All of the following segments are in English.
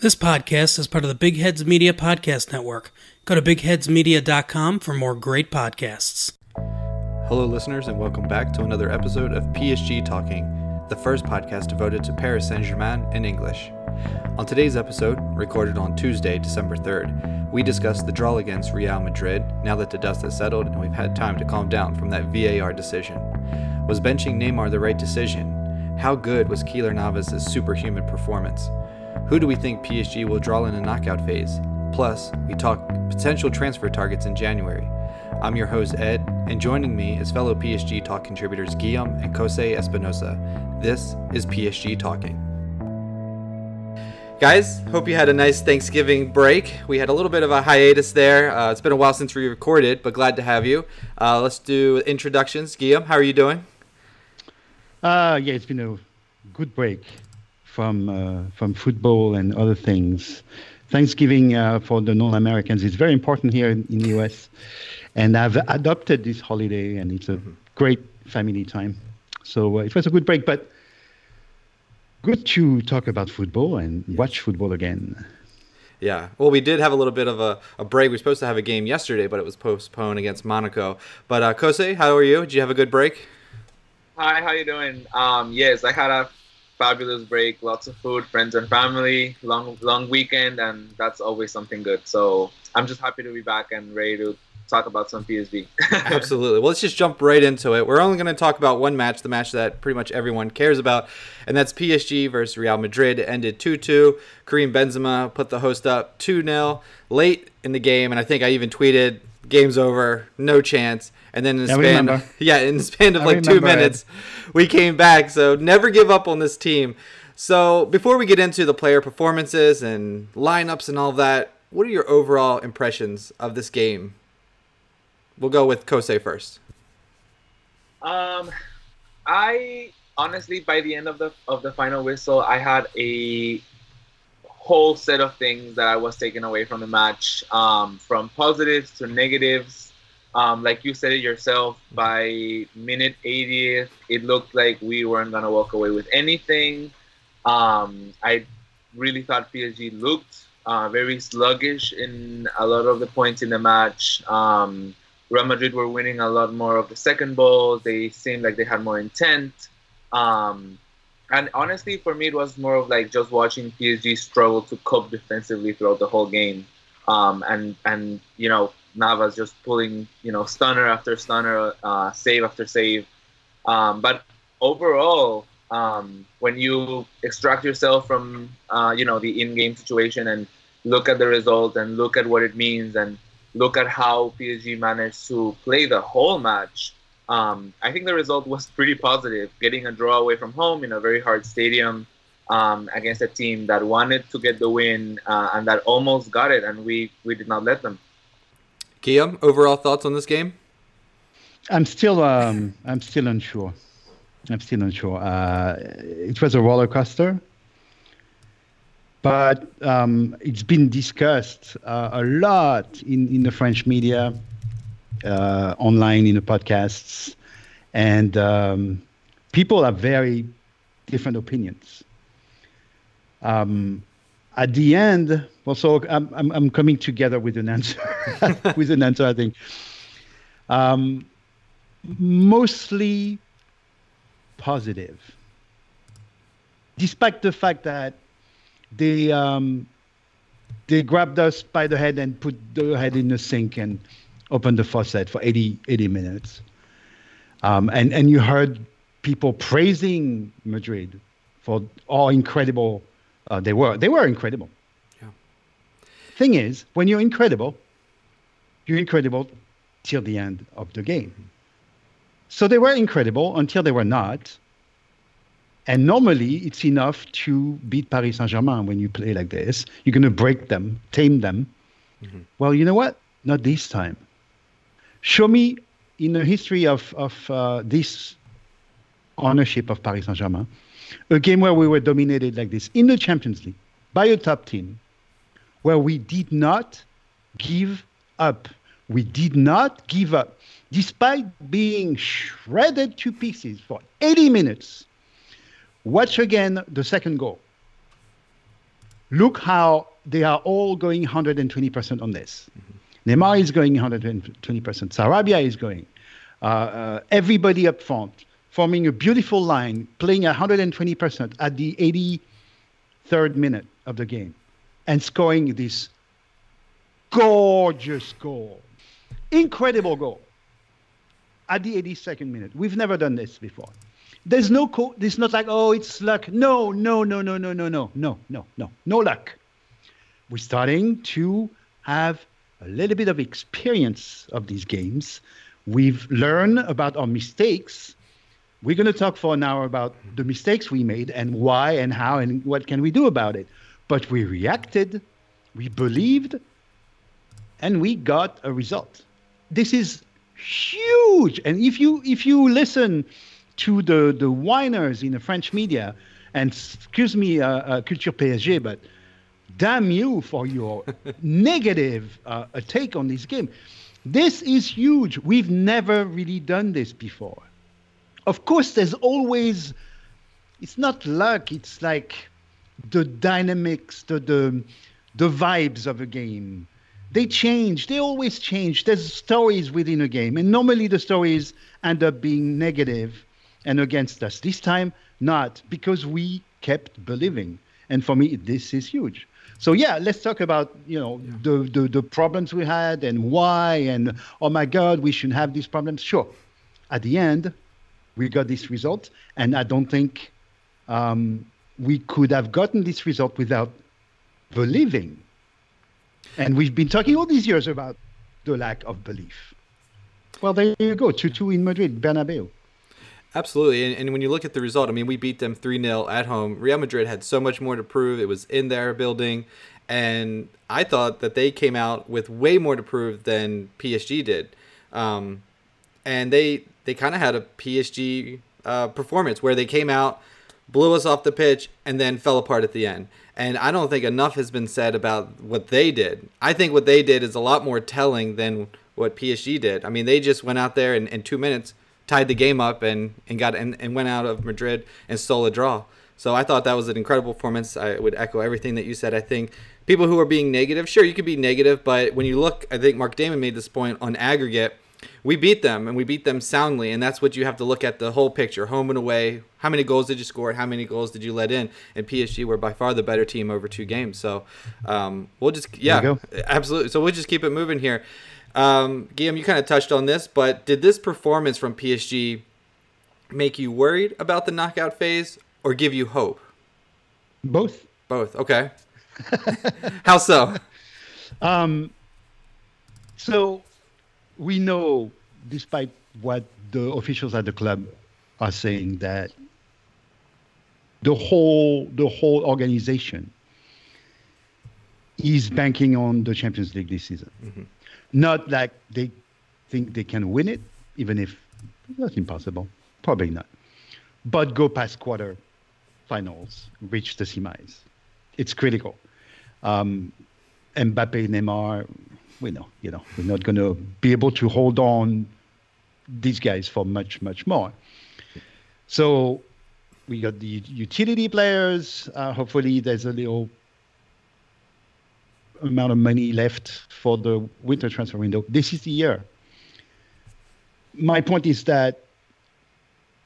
This podcast is part of the Big Heads Media Podcast Network. Go to bigheadsmedia.com for more great podcasts. Hello, listeners, and welcome back to another episode of PSG Talking, the first podcast devoted to Paris Saint Germain in English. On today's episode, recorded on Tuesday, December 3rd, we discuss the draw against Real Madrid now that the dust has settled and we've had time to calm down from that VAR decision. Was benching Neymar the right decision? How good was Keylor Navas' superhuman performance? Who do we think PSG will draw in a knockout phase? Plus, we talk potential transfer targets in January. I'm your host, Ed, and joining me is fellow PSG Talk contributors Guillaume and Kosei Espinosa. This is PSG Talking. Guys, hope you had a nice Thanksgiving break. We had a little bit of a hiatus there. Uh, it's been a while since we recorded, but glad to have you. Uh, let's do introductions. Guillaume, how are you doing? Uh, yeah, it's been a good break from uh, from football and other things. Thanksgiving uh, for the non-Americans is very important here in, in, the U.S. And I've adopted this holiday, and it's a mm-hmm. great family time. So uh, it was a good break, but good to talk about football and yes. watch football again. Yeah. Well, we did have a little bit of a, a break. We were supposed to have a game yesterday, but it was postponed against Monaco. But uh, Kosei, how are you? Did you have a good break? Hi, how you doing? Um, yes, I had a fabulous break, lots of food, friends and family, long long weekend, and that's always something good. So I'm just happy to be back and ready to talk about some PSV. Absolutely. Well, let's just jump right into it. We're only going to talk about one match, the match that pretty much everyone cares about, and that's PSG versus Real Madrid. It ended 2 2. Karim Benzema put the host up 2 0 late in the game, and I think I even tweeted, game's over, no chance. And then in the yeah, span, yeah, in the span of I like two minutes, it. we came back. So never give up on this team. So before we get into the player performances and lineups and all that, what are your overall impressions of this game? We'll go with Kosei first. Um, I honestly, by the end of the of the final whistle, I had a whole set of things that I was taking away from the match, um, from positives to negatives um, like you said it yourself, by minute 80th, it looked like we weren't going to walk away with anything. Um, I really thought PSG looked uh, very sluggish in a lot of the points in the match. Um, Real Madrid were winning a lot more of the second balls. They seemed like they had more intent. Um, and honestly, for me, it was more of like just watching PSG struggle to cope defensively throughout the whole game. Um, and and you know Navas just pulling, you know, stunner after stunner, uh, save after save. Um, but overall, um, when you extract yourself from, uh, you know, the in-game situation and look at the result and look at what it means and look at how PSG managed to play the whole match, um, I think the result was pretty positive. Getting a draw away from home in a very hard stadium um, against a team that wanted to get the win uh, and that almost got it, and we we did not let them. Guillaume, overall thoughts on this game? I'm still um, I'm still unsure. I'm still unsure. Uh, it was a roller coaster, but um, it's been discussed uh, a lot in, in the French media, uh, online in the podcasts, and um, people have very different opinions. Um, at the end, well, so I'm, I'm, I'm coming together with an answer, with an answer, I think. Um, mostly positive, despite the fact that they um, they grabbed us by the head and put the head in the sink and opened the faucet for 80, 80 minutes. Um, and, and you heard people praising Madrid for all incredible uh, they were. They were incredible. Yeah. Thing is, when you're incredible, you're incredible till the end of the game. So they were incredible until they were not. And normally, it's enough to beat Paris Saint Germain when you play like this. You're going to break them, tame them. Mm-hmm. Well, you know what? Not this time. Show me in the history of, of uh, this ownership of Paris Saint Germain a game where we were dominated like this in the Champions League by a top team, where we did not give up. We did not give up. Despite being shredded to pieces for 80 minutes, watch again the second goal. look how they are all going 120% on this. Mm-hmm. Neymar is going 120%. Sarabia is going. Uh, uh, everybody up front forming a beautiful line, playing 120% at the 83rd minute of the game, and scoring this gorgeous goal. Incredible goal at the 82nd minute. We've never done this before. There's no co- it's not like oh it's luck. No, no, no, no, no, no, no, no, no, no, no luck. We're starting to have a little bit of experience of these games. We've learned about our mistakes. We're going to talk for an hour about the mistakes we made and why and how and what can we do about it. But we reacted, we believed, and we got a result. This is huge. And if you if you listen to the the whiners in the French media, and excuse me, uh, uh, Culture PSG, but damn you for your negative uh, take on this game. This is huge. We've never really done this before. Of course, there's always. It's not luck. It's like the dynamics, the the the vibes of a game they change. They always change. There's stories within a game, and normally the stories end up being negative and against us. This time, not because we kept believing. And for me, this is huge. So yeah, let's talk about you know yeah. the, the the problems we had and why and oh my God, we shouldn't have these problems. Sure, at the end, we got this result, and I don't think um, we could have gotten this result without believing and we've been talking all these years about the lack of belief. Well, there you go, 2 2 in Madrid, Bernabeu. Absolutely. And, and, when you look at the result, I mean, we beat them 3 0 at home. Real Madrid had so much more to prove. It was in their building. And I thought that they came out with way more to prove than PSG did. Um, and they they kind of had a PSG uh, performance where they came out, blew us off the pitch, and then fell apart at the end. And I don't think enough has been said about what they did. I think what they did is a lot more telling than what PSG did. I mean, they just went out there and in two minutes tied the game up and, and got and, and went out of Madrid and stole a draw. So I thought that was an incredible performance. I would echo everything that you said. I think people who are being negative, sure, you could be negative, but when you look, I think Mark Damon made this point on aggregate – we beat them and we beat them soundly and that's what you have to look at the whole picture. Home and away how many goals did you score? How many goals did you let in? And psg were by far the better team over two games so um, we'll just yeah absolutely so we'll just keep it moving here. Um, Guillaume, you kind of touched on this but did this performance from psg make you worried about the knockout phase or give you hope? Both. Both okay. How so? Um, so we know, despite what the officials at the club are saying, that the whole the whole organization is banking on the Champions League this season. Mm-hmm. Not like they think they can win it, even if that's impossible. Probably not. But go past quarter finals, reach the semis. It's critical. Um, Mbappe, Neymar, we know, you know, we're not going to be able to hold on these guys for much, much more. So we got the utility players. Uh, hopefully, there's a little amount of money left for the winter transfer window. This is the year. My point is that,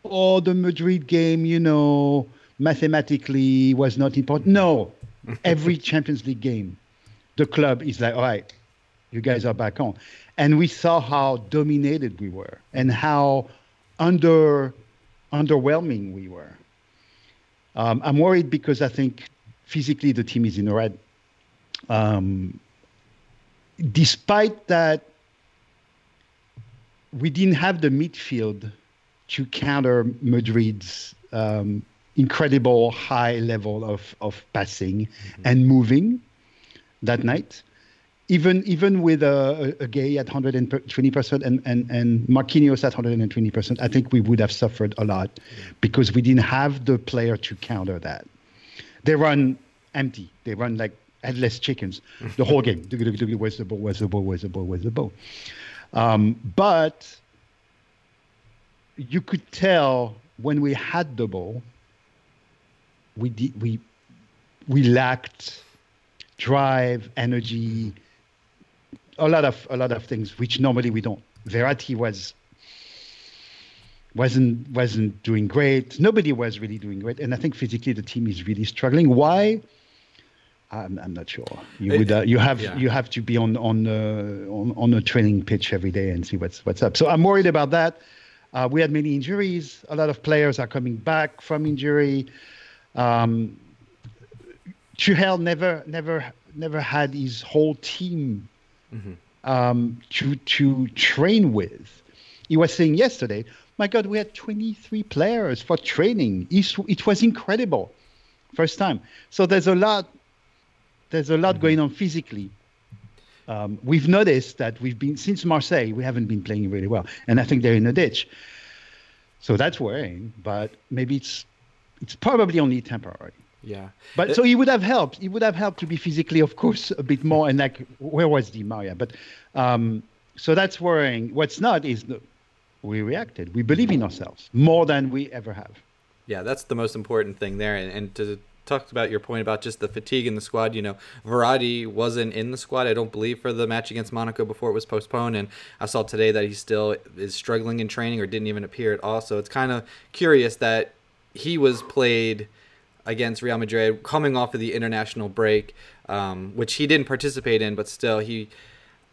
oh, the Madrid game, you know, mathematically was not important. No, every Champions League game, the club is like, all right, you guys are back on. And we saw how dominated we were and how under underwhelming we were. Um, I'm worried because I think physically the team is in the red. Um, despite that, we didn't have the midfield to counter Madrid's um, incredible high level of, of passing mm-hmm. and moving that night even even with a, a Gueye at 120% and, and, and Marquinhos at 120%, I think we would have suffered a lot because we didn't have the player to counter that. They run empty. They run like headless chickens the whole game. Where's the ball? Where's the ball? Where's the ball? Where's the ball? Um, but you could tell when we had the ball, we, we, we lacked drive, energy, a lot of a lot of things which normally we don't. Verratti was wasn't wasn't doing great. Nobody was really doing great, and I think physically the team is really struggling. Why? I'm, I'm not sure. You would uh, you have yeah. you have to be on on, uh, on on a training pitch every day and see what's what's up. So I'm worried about that. Uh, we had many injuries. A lot of players are coming back from injury. Um, Tuchel never never never had his whole team um, to to train with. He was saying yesterday, "My God, we had 23 players for training. It was incredible, first time." So there's a lot there's a lot going on physically. Um, we've noticed that we've been since Marseille, we haven't been playing really well, and I think they're in a ditch. So that's worrying, but maybe it's it's probably only temporary. Yeah. But Uh, so he would have helped. He would have helped to be physically, of course, a bit more. And like, where was Di Maria? But um, so that's worrying. What's not is the, we reacted. We believe in ourselves more than we ever have. Yeah, that's the most important thing there. And, and to talk about your point about just the fatigue in the squad, you know, Verratti wasn't in the squad, I don't believe, for the match against Monaco before it was postponed. And I saw today that he still is struggling in training or didn't even appear at all. So it's kind of curious that he was played against Real Madrid coming off of the international break, um, which he didn't participate in, but still he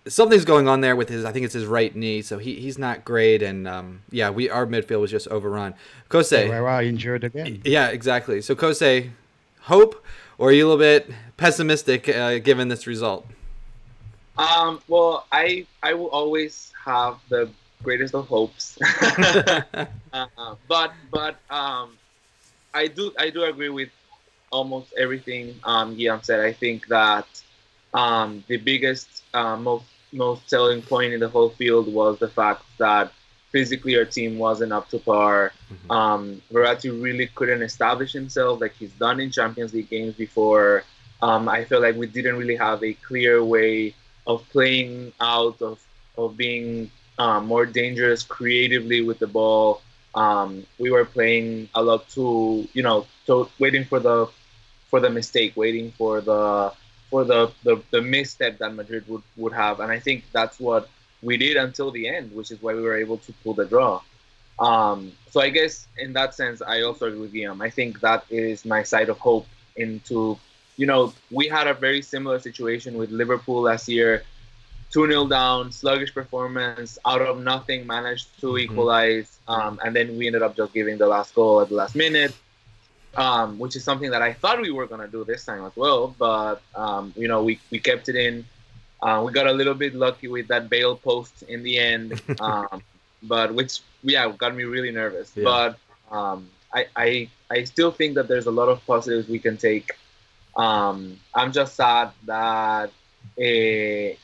something's going on there with his I think it's his right knee, so he, he's not great and um, yeah, we our midfield was just overrun. Kose. Herrera injured again. Yeah, exactly. So Kose, hope or are you a little bit pessimistic uh, given this result? Um, well, I I will always have the greatest of hopes, uh, but but um, I do I do agree with almost everything um, Guillaume said. I think that um, the biggest uh, most most selling point in the whole field was the fact that physically our team wasn't up to par. Mhm. Um, Verratti really couldn't establish himself like he's done in Champions League games before. Um, I feel like we didn't really have a clear way of playing out, of of being um, more dangerous creatively with the ball. Um, we were playing a lot to you know, to waiting for the for the mistake, waiting for the for the, the, the misstep that Madrid would, would have. And I think that's what we did until the end, which is why we were able to pull the draw. Um, so I guess in that sense, I also agree with Guillaume. I think that is my side of hope into, you know, we had a very similar situation with Liverpool last year. 2 0 down, sluggish performance, out of nothing, managed to equalize. Um, and then we ended up just giving the last goal at the last minute um, which is something that I thought we were gonna do this time as well. But um, you know, we, we kept it in. Uh, we got a little bit lucky with that bail post in the end, um, but which yeah got me really nervous. Yeah. But um, I, I I still think that there's a lot of positives we can take. Um, I'm just sad that uh,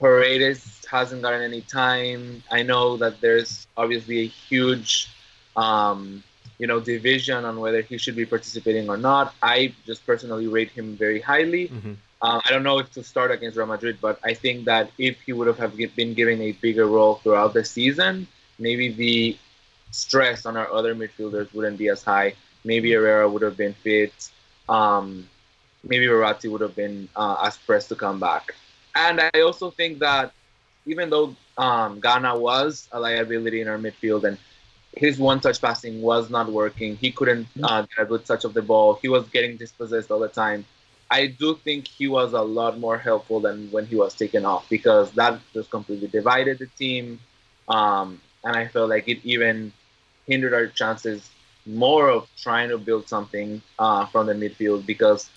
Paredes hasn't gotten any time. I know that there's obviously a huge um, you know, division on whether he should be participating or not. I just personally rate him very highly. Mhm. Uh, I don't know if to start against Real Madrid, but I think that if he would have, have been given a bigger role throughout the season, maybe the stress on our other midfielders wouldn't be as high. Maybe Herrera would have been fit. Um, maybe Verratti would have been uh, as pressed to come back. And I also think that even though um, Gana was a liability in our midfield and his one touch passing was not working. He couldn't uh, get a good touch of the ball. He was getting dispossessed all the time. I do think he was a lot more helpful than when he was taken off because that just completely divided the team. Um, and I felt like it even hindered our chances more of trying to build something uh, from the midfield because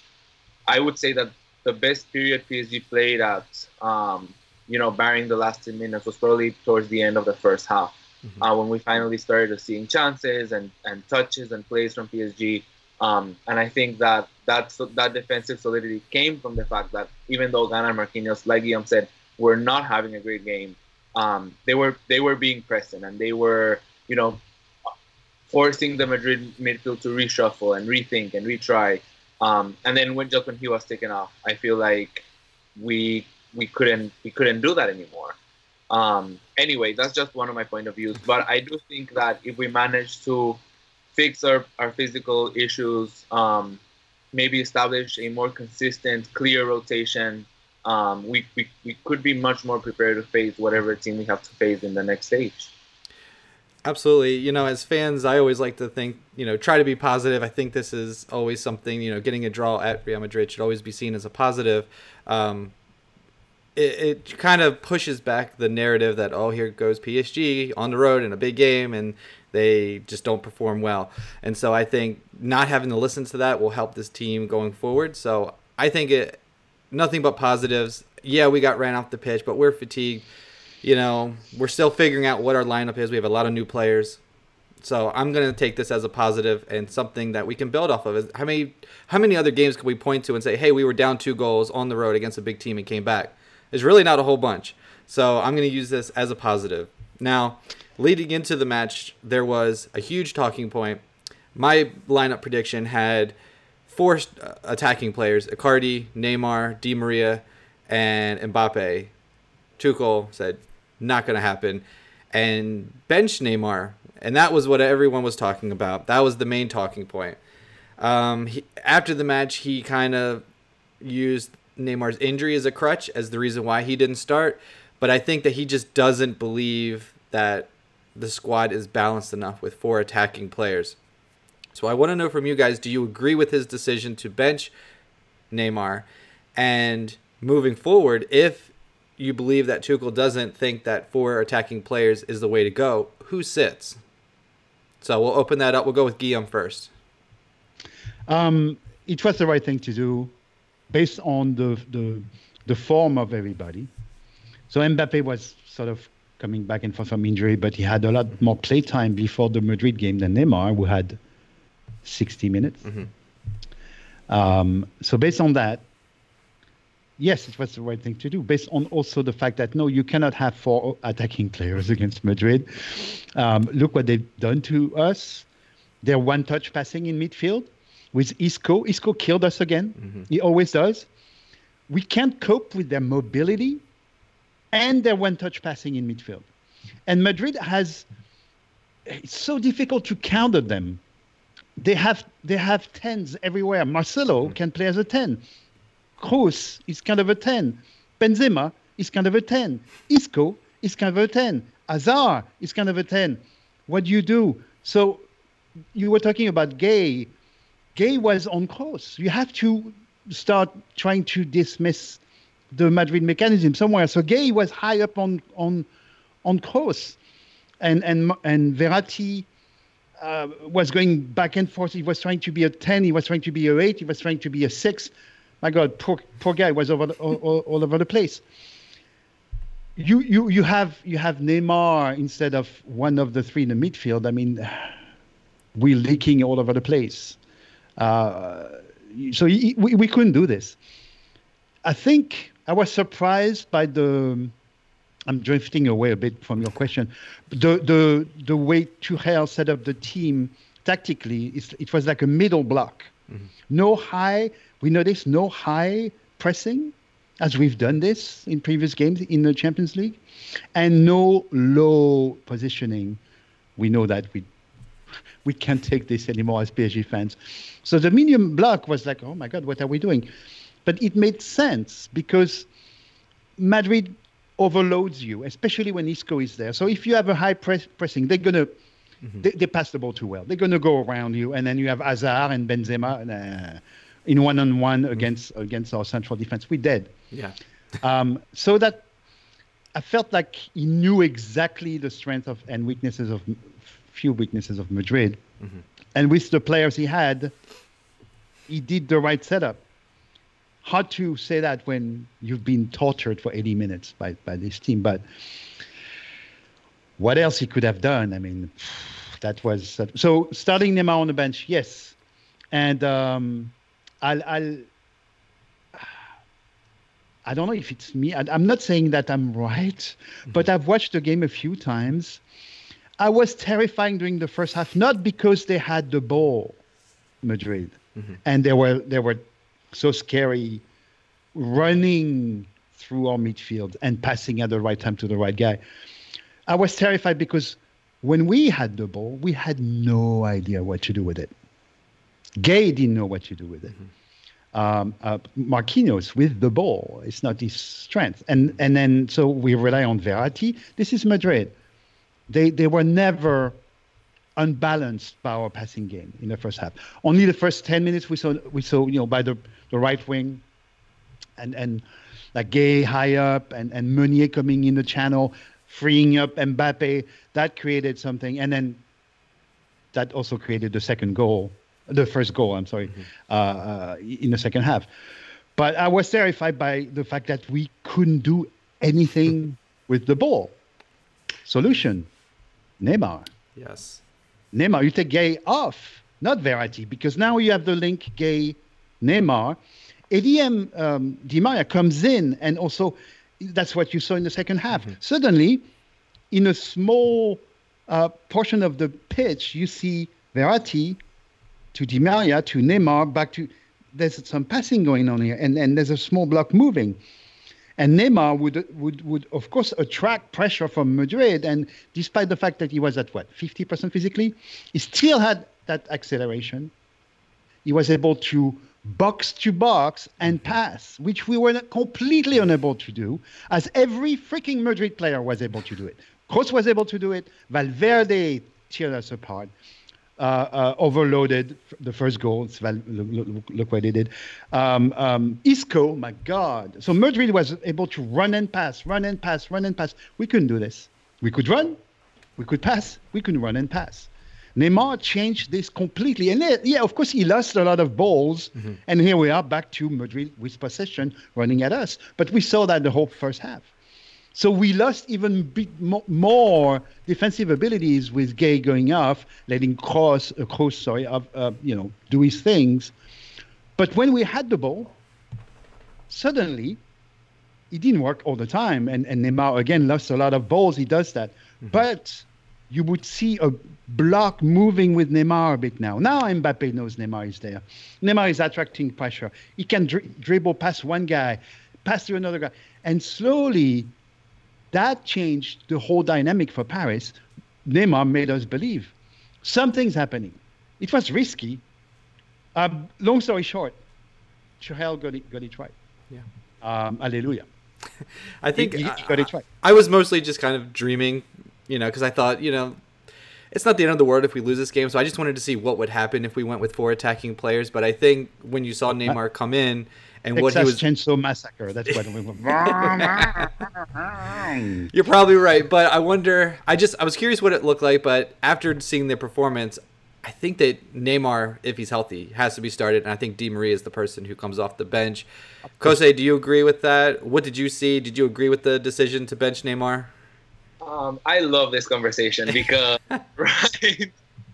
I would say that the best period PSG played at, um, you know, barring the last 10 minutes, was probably towards the end of the first half uh, when we finally started seeing chances and, and touches and plays from PSG. Um, and I think that that that defensive solidity came from the fact that even though Gana and Marquinhos, like Guillaume said, were not having a great game, um, they were they were being present and they were you know forcing the Madrid midfield to reshuffle and rethink and retry. Um, and then when just when he was taken off, I feel like we we couldn't we couldn't do that anymore. Um, anyway, that's just one of my point of views. But I do think that if we manage to fix our, our physical issues, um, maybe establish a more consistent, clear rotation, um, we, we, we could be much more prepared to face whatever team we have to face in the next stage. Absolutely. You know, as fans, I always like to think, you know, try to be positive. I think this is always something, you know, getting a draw at Real Madrid should always be seen as a positive. Um, it, it kind of pushes back the narrative that, oh, here goes PSG on the road in a big game and they just don't perform well. And so I think not having to listen to that will help this team going forward. So I think it, nothing but positives. Yeah, we got ran off the pitch, but we're fatigued you know, we're still figuring out what our lineup is. We have a lot of new players. So I'm to take this as a positive and something that we can build off of. How many how many other games can we point to and say, "Hey, we were down 2 goals on the road against a big team and came back?" There's really not a whole bunch. So I'm to use this as a positive. Now, leading into the match, there was a huge talking point. My lineup prediction had four uh, attacking players: Icardi, Neymar, Di Maria, and Mbappe. Tuchel said, not going to happen. And bench Neymar. And that was what everyone was talking about. That was the main talking point. Um, he, after the match, he kind of used Neymar's injury as a crutch as the reason why he didn't start. But I think that he just doesn't believe that the squad is balanced enough with four attacking players. So I want to know from you guys do you agree with his decision to bench Neymar? And moving forward, if you believe that Tuchel doesn't think that four attacking players is the way to go, who sits? So we'll open that up. We'll go with Guillaume first. Um, it was the right thing to do, based on the the the form of everybody. So Mbappe was sort of coming back and forth from injury, but he had a lot more play time before the Madrid game than Neymar, who had 60 minutes. Mm-hmm. Um, so based on that, yes, it was the right thing to do, based on also the fact that no, you cannot have four attacking players against Madrid. Um, look what they've done to us. Their one-touch passing in midfield with Isco. Isco killed us again. Mm-hmm. He always does. We can't cope with their mobility and their one-touch passing in midfield. And Madrid has. It's so difficult to counter them. They have they have tens everywhere. Marcelo mm-hmm. can play as a ten. Kroos is kind of a 10. Benzema is kind of a 10. Isco is kind of a 10. Hazard is kind of a 10. What do you do? So you were talking about Gueye. Gueye was on Kroos. You have to start trying to dismiss the Madrid mechanism somewhere. So Gueye was high up on on on Kroos, and and and Verratti uh, was going back and forth. He was trying to be a ten. He was trying to be a eight. He was trying to be a six my God, poor poor guy was over the, all, all, over the place. You you you have you have Neymar instead of one of the three in the midfield. I mean, we're leaking all over the place. Uh, so we we couldn't do this. I think I was surprised by the. I'm drifting away a bit from your question. The the the way Tuchel set up the team tactically, it was like a middle block. Mm-hmm. No high, we notice no high pressing, as we've done this in previous games in the Champions League, and no low positioning. We know that we we can't take this anymore as PSG fans. So the medium block was like, oh my God, what are we doing? But it made sense because Madrid overloads you, especially when Isco is there. So if you have a high press pressing, they're gonna mm-hmm. they, they, pass the ball too well. They're gonna go around you, and then you have Hazard and Benzema. Nah, in one on one against against our central defense. We did. Yeah. um, so that I felt like he knew exactly the strength of and weaknesses of few weaknesses of Madrid, mm-hmm. and with the players he had, he did the right setup. Hard to say that when you've been tortured for 80 minutes by by this team, but what else he could have done? I mean, that was so starting Neymar on the bench, yes, and um, I'll, I'll I don't know if it's me. I, am not saying that I'm right, mm-hmm. but I've watched the game a few times. I was terrifying during the first half, not because they had the ball, Madrid, mm-hmm. and they were they were so scary, running through our midfield and passing at the right time to the right guy. I was terrified because when we had the ball, we had no idea what to do with it. Gueye didn't know what to do with it. Mm-hmm. um, uh, Marquinhos with the ball. It's not his strength. And and then so we rely on Verratti. This is Madrid. They they were never unbalanced power passing game in the first half. Only the first ten minutes we saw we saw you know by the, the right wing, and and like Gueye high up and and Meunier coming in the channel, freeing up Mbappe. That created something, and then that also created the second goal, the first goal. I'm sorry, mm-hmm. uh, uh, in the second half. But I was terrified by the fact that we couldn't do anything with the ball. Solution, Neymar. Yes. Neymar, you take Gueye off, not Verratti, because now you have the link Gueye, Neymar. ADM um, Di Maria comes in, and also that's what you saw in the second half. Mm-hmm. Suddenly, in a small uh, portion of the pitch, you see Verratti to Di Maria to Neymar back to. There's some passing going on here, and, and there's a small block moving. And Neymar would, would, would, of course, attract pressure from Madrid. And despite the fact that he was at what, 50% physically, he still had that acceleration. He was able to box to box and mm-hmm. pass, which we were completely unable to do, as every freaking Madrid player was able to do it. Kroos was able to do it. Valverde teared us apart uh, uh, overloaded the first goal. Look, look, look, what they did. Um, um, Isco, my God. So Madrid was able to run and pass, run and pass, run and pass. We couldn't do this. We could run, we could pass, we could run and pass. Neymar changed this completely. And yeah, of course, he lost a lot of balls. Mm-hmm. And here we are back to Madrid with possession running at us. But we saw that the whole first half. So we lost even bit more defensive abilities with Gueye going off, letting Kroos, uh, Kroos sorry, uh, uh, you know, do his things. But when we had the ball, suddenly it didn't work all the time. And, and Neymar, again, lost a lot of balls. He does that. Mm-hmm. But you would see a block moving with Neymar a bit now. Now Mbappe knows Neymar is there. Neymar is attracting pressure. He can dri- dribble past one guy, pass to another guy. And slowly that changed the whole dynamic for Paris. Neymar made us believe something's happening. It was risky. Um, long story short, Tuchel got it, got it right. Yeah. Um, hallelujah. I think he, he got it right. I, I was mostly just kind of dreaming, you know, because I thought, you know, it's not the end of the world if we lose this game. So I just wanted to see what would happen if we went with four attacking players. But I think when you saw Neymar come in and Texas what he was Chainsaw Massacre. That's what we went. You're probably right, but I wonder. I just I was curious what it looked like, but after seeing the performance, I think that Neymar, if he's healthy, has to be started, and I think Di Maria is the person who comes off the bench. Kose, do you agree with that? What did you see? Did you agree with the decision to bench Neymar? Um, I love this conversation because right,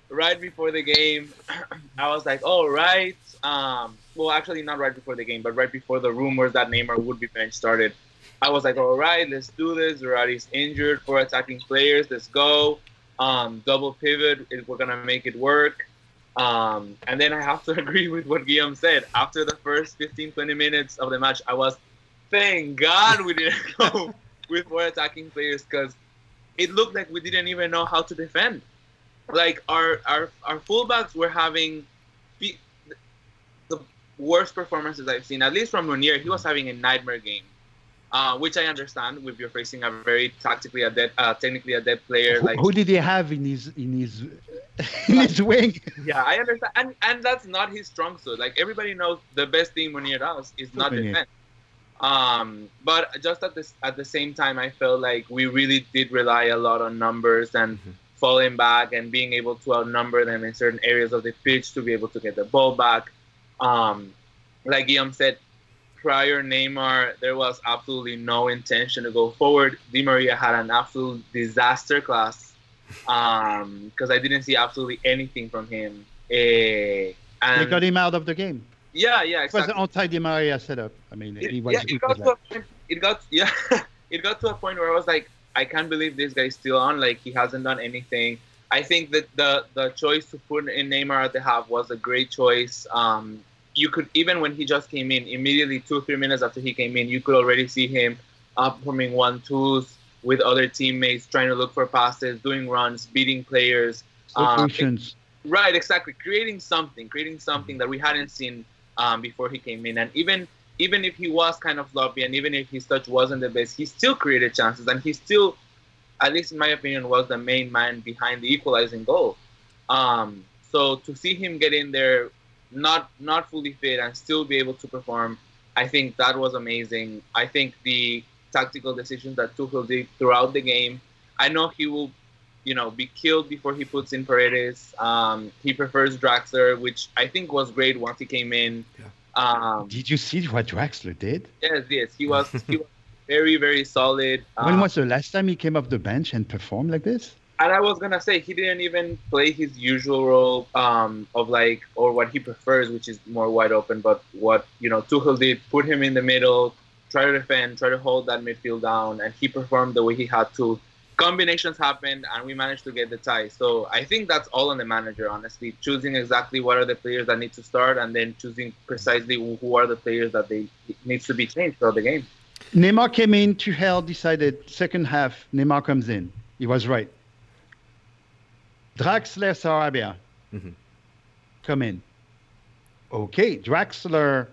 right before the game, I was like, "All right, um, well, actually not right before the game, but right before the rumors that Neymar would be bench started. I was like, all right, let's do this. Verratti's injured for attacking players. Let's go. Um, double pivot. We're gonna make it work. Um, and then I have to agree with what Guillaume said. After the first 15, 20 minutes of the match, I was, thank God we didn't go with more attacking players because it looked like we didn't even know how to defend. Like our our our fullbacks were having worst performances I've seen, at least from Meunier. He was having a nightmare game, uh, which I understand if you're facing a very tactically adept, uh, technically adept player. Who, like who did he have in his in his in his wing? Yeah, I understand, and and that's not his strong suit. Like everybody knows, the best thing Meunier does is not defend. Um, but just at this at the same time, I felt like we really did rely a lot on numbers and. Mm-hmm. Falling back and being able to outnumber them in certain areas of the pitch to be able to get the ball back. Um, like Guillaume said, prior Neymar, there was absolutely no intention to go forward. Di Maria had an absolute disaster class because um, I didn't see absolutely anything from him. Uh, and they got him out of the game. Yeah, yeah, exactly. It was an anti-Di Maria setup. I mean, it, he was. Yeah, it, got to a point, it got yeah, it got to a point where I was like, I can't believe this guy's still on. Like he hasn't done anything. I think that the the choice to put in Neymar at the half was a great choice. Um, you could even when he just came in, immediately two three minutes after he came in, you could already see him performing one twos with other teammates, trying to look for passes, doing runs, beating players. Um, right, exactly. Creating something, creating something that we hadn't seen um, before he came in, and even even if he was kind of sloppy and even if his touch wasn't the best, he still created chances and he still, at least in my opinion, was the main man behind the equalizing goal. Um, so to see him get in there, not not fully fit and still be able to perform, I think that was amazing. I think the tactical decisions that Tuchel did throughout the game, I know he will, you know, be killed before he puts in Paredes. Um, he prefers Draxler, which I think was great once he came in. Yeah. Um, Did you see what Draxler did? Yes, yes, he was he was very very solid. When Um, was the last time he came off the bench and performed like this? and I was gonna say he didn't even play his usual role um, of like or what he prefers, which is more wide open. But what you know Tuchel did, put him in the middle, try to defend, try to hold that midfield down, and he performed the way he had to. Combinations happened, and we managed to get the tie. So I think that's all on the manager, honestly, choosing exactly what are the players that need to start, and then choosing precisely who are the players that they needs to be changed throughout the game. Neymar came in, Tuchel decided second half, Neymar comes in. He was right. Draxler, Sarabia Mhm. come in. Okay, Draxler,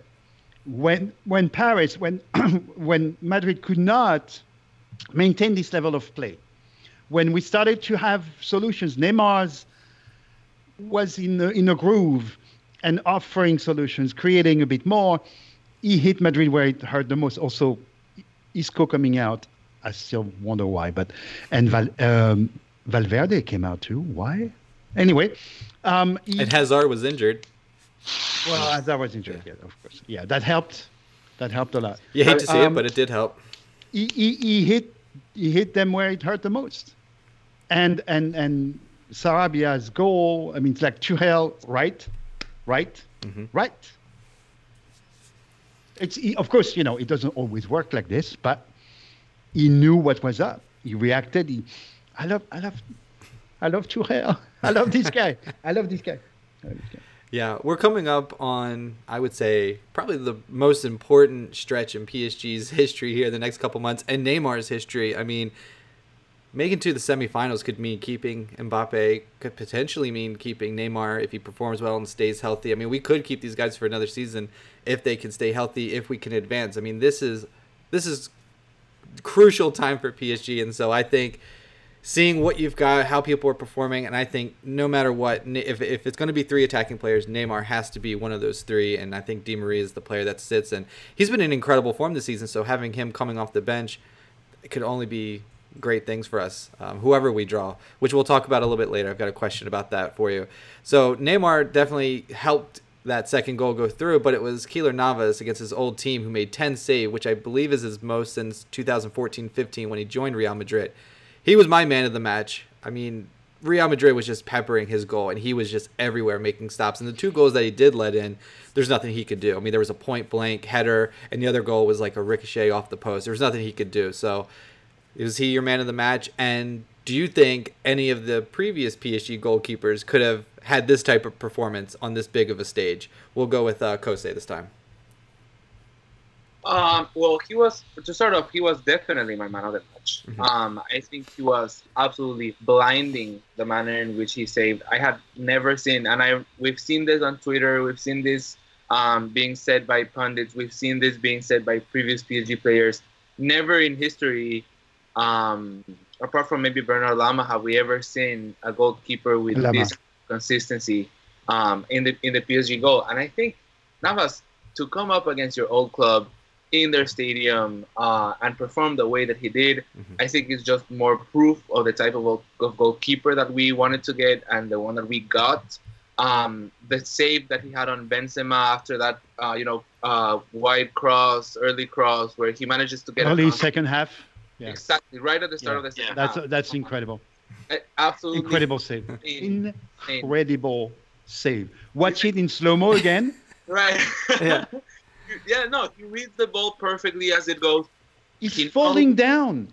when when Paris, when when Madrid could not maintain this level of play, when we started to have solutions, Neymar's was in a, in a groove and offering solutions, creating a bit more. He hit Madrid where it hurt the most. Also, Isco coming out, I still wonder why, but and Val, um, Valverde came out too. Why? Anyway, um, he, And Hazard was injured. well, I was injured, yeah, of course, yeah, that helped. That helped a lot. You hate to see it, Um, but it did help. He, he, he hit he hit them where it hurt the most, and and and Sarabia's goal. I mean, it's like Tuchel, right, right, Mhm. right. It's he, of course you know it doesn't always work like this, but he knew what was up. He reacted. He, I love I love I love Tuchel. I love this guy. I love this guy. I love this guy. Yeah, we're coming up on, I would say, probably the most important stretch in PSG's history here the next couple months and Neymar's history. I mean, making to the semifinals could mean keeping Mbappe, could potentially mean keeping Neymar if he performs well and stays healthy. I mean, we could keep these guys for another season if they can stay healthy, if we can advance. I mean, this is this is crucial time for PSG, and so I think seeing what you've got, how people are performing, and I think no matter what, if, if it's going to be three attacking players, Neymar has to be one of those three, and I think Di Maria is the player that sits, and he's been in incredible form this season. So having him coming off the bench, could only be great things for us, um, whoever we draw, which we'll talk about a little bit later. I've got a question about that for you. So Neymar definitely helped that second goal go through, but it was Keylor Navas against his old team who made 10 save, which I believe is his most since 2014-15 when he joined Real Madrid. He was my man of the match. I mean, Real Madrid was just peppering his goal, and he was just everywhere making stops. And the two goals that he did let in, there's nothing he could do. I mean, there was a point blank header, and the other goal was like a ricochet off the post. There was nothing he could do. So, is he your man of the match? And do you think any of the previous PSG goalkeepers could have had this type of performance on this big of a stage? We'll go with uh, Kose this time. Um, well, he was to start off. He was definitely my man of the match. Mhm. Um, I think he was absolutely blinding the manner in which he saved. I had never seen, and I we've seen this on Twitter. We've seen this um, being said by pundits. We've seen this being said by previous PSG players. Never in history, um, apart from maybe Bernard Lama, have we ever seen a goalkeeper with Lama. this consistency um, in the in the PSG goal. And I think Navas to come up against your old club in their stadium uh, and perform the way that he did, Mhm. I think is just more proof of the type of, of goalkeeper that we wanted to get and the one that we got. Um, the save that he had on Benzema after that, uh, you know, uh, wide cross, early cross, where he manages to get Early across- second half. Yeah. exactly right at the start Yeah. of the second That's half. that's incredible. Absolutely Incredible save. insane. Insane. Incredible save. Watch it in slow mo again. Right. Yeah. yeah, no, he reads the ball perfectly as it goes. He's He falling down.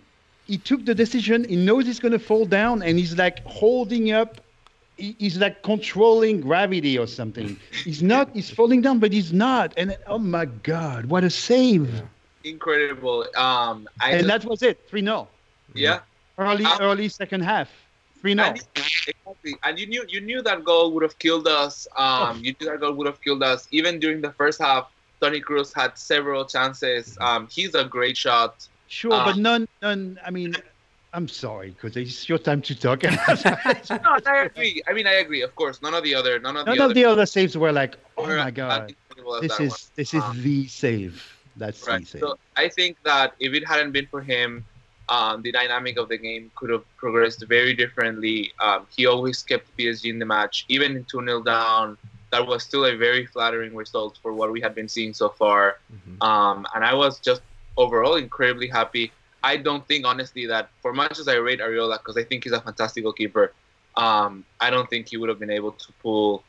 He took the decision. He knows he's going to fall down, and he's like holding up. He's like controlling gravity or something. He's not. He's falling down, but he's not. And oh my God, what a save! Incredible. Um, I And just, that was it. Three no. yeah. Early, Uh, early second half. Three no. And exactly. And you knew you knew that goal would have killed us. Um, you knew that goal would have killed us. Even during the first half, Toni Kroos had several chances. Um, he's a great shot. Sure, Uh, but none, none. I mean, I'm sorry because it's your time to talk. No, I agree. I mean, I agree. Of course, none of the other, none of the None other. the other saves were like, oh my god, incredible as this is one. this is Um, the save. That's Right. save. So I think that if it hadn't been for him, um, the dynamic of the game could have progressed very differently. Um, he always kept PSG in the match, even in 2 0 down. That was still a very flattering result for what we had been seeing so far. Mhm. Um, and I was just overall incredibly happy. I don't think, honestly, that for much as I rate Areola, because I think he's a fantastic goalkeeper, um, I don't think he would have been able to pull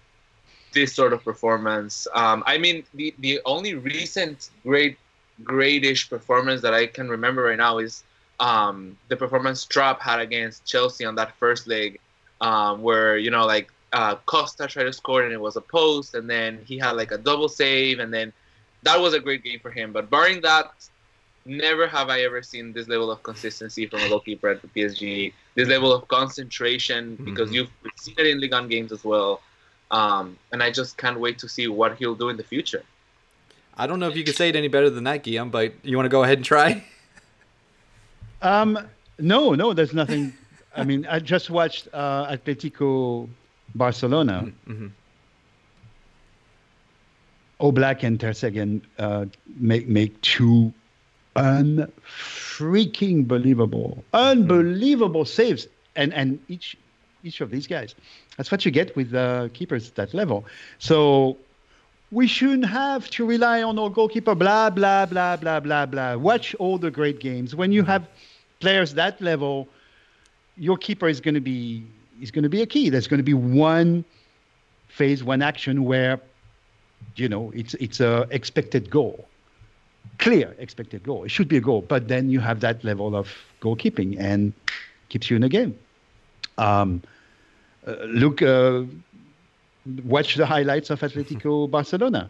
this sort of performance. Um, I mean, the, the only recent great, greatish performance that I can remember right now is um, the performance Trapp had against Chelsea on that first leg, um, where, you know, like uh, Costa tried to score and it was a post, and then he had like a double save, and then that was a great game for him. But barring that, never have I ever seen this level of consistency from a goalkeeper at the PSG. This level of concentration because Mhm. you've seen it in Ligue 1 games as well. Um, and I just can't wait to see what he'll do in the future. I don't know if you could say it any better than that, Guillaume, but you want to go ahead and try? Um, no, no, there's nothing. I mean, I just watched uh, Atletico Barcelona. hmm Oblak and Ter Stegen uh, make make two unfreaking believable, unbelievable saves, and and each each of these guys. That's what you get with uh, keepers at that level. So we shouldn't have to rely on our goalkeeper. Blah blah blah blah blah blah. Watch all the great games. When you have players that level, your keeper is going to be is going to be a key. There's going to be one phase, one action where you know it's it's a expected goal clear expected goal it should be a goal but then you have that level of goalkeeping and keeps you in the game um, look uh, watch the highlights of atletico barcelona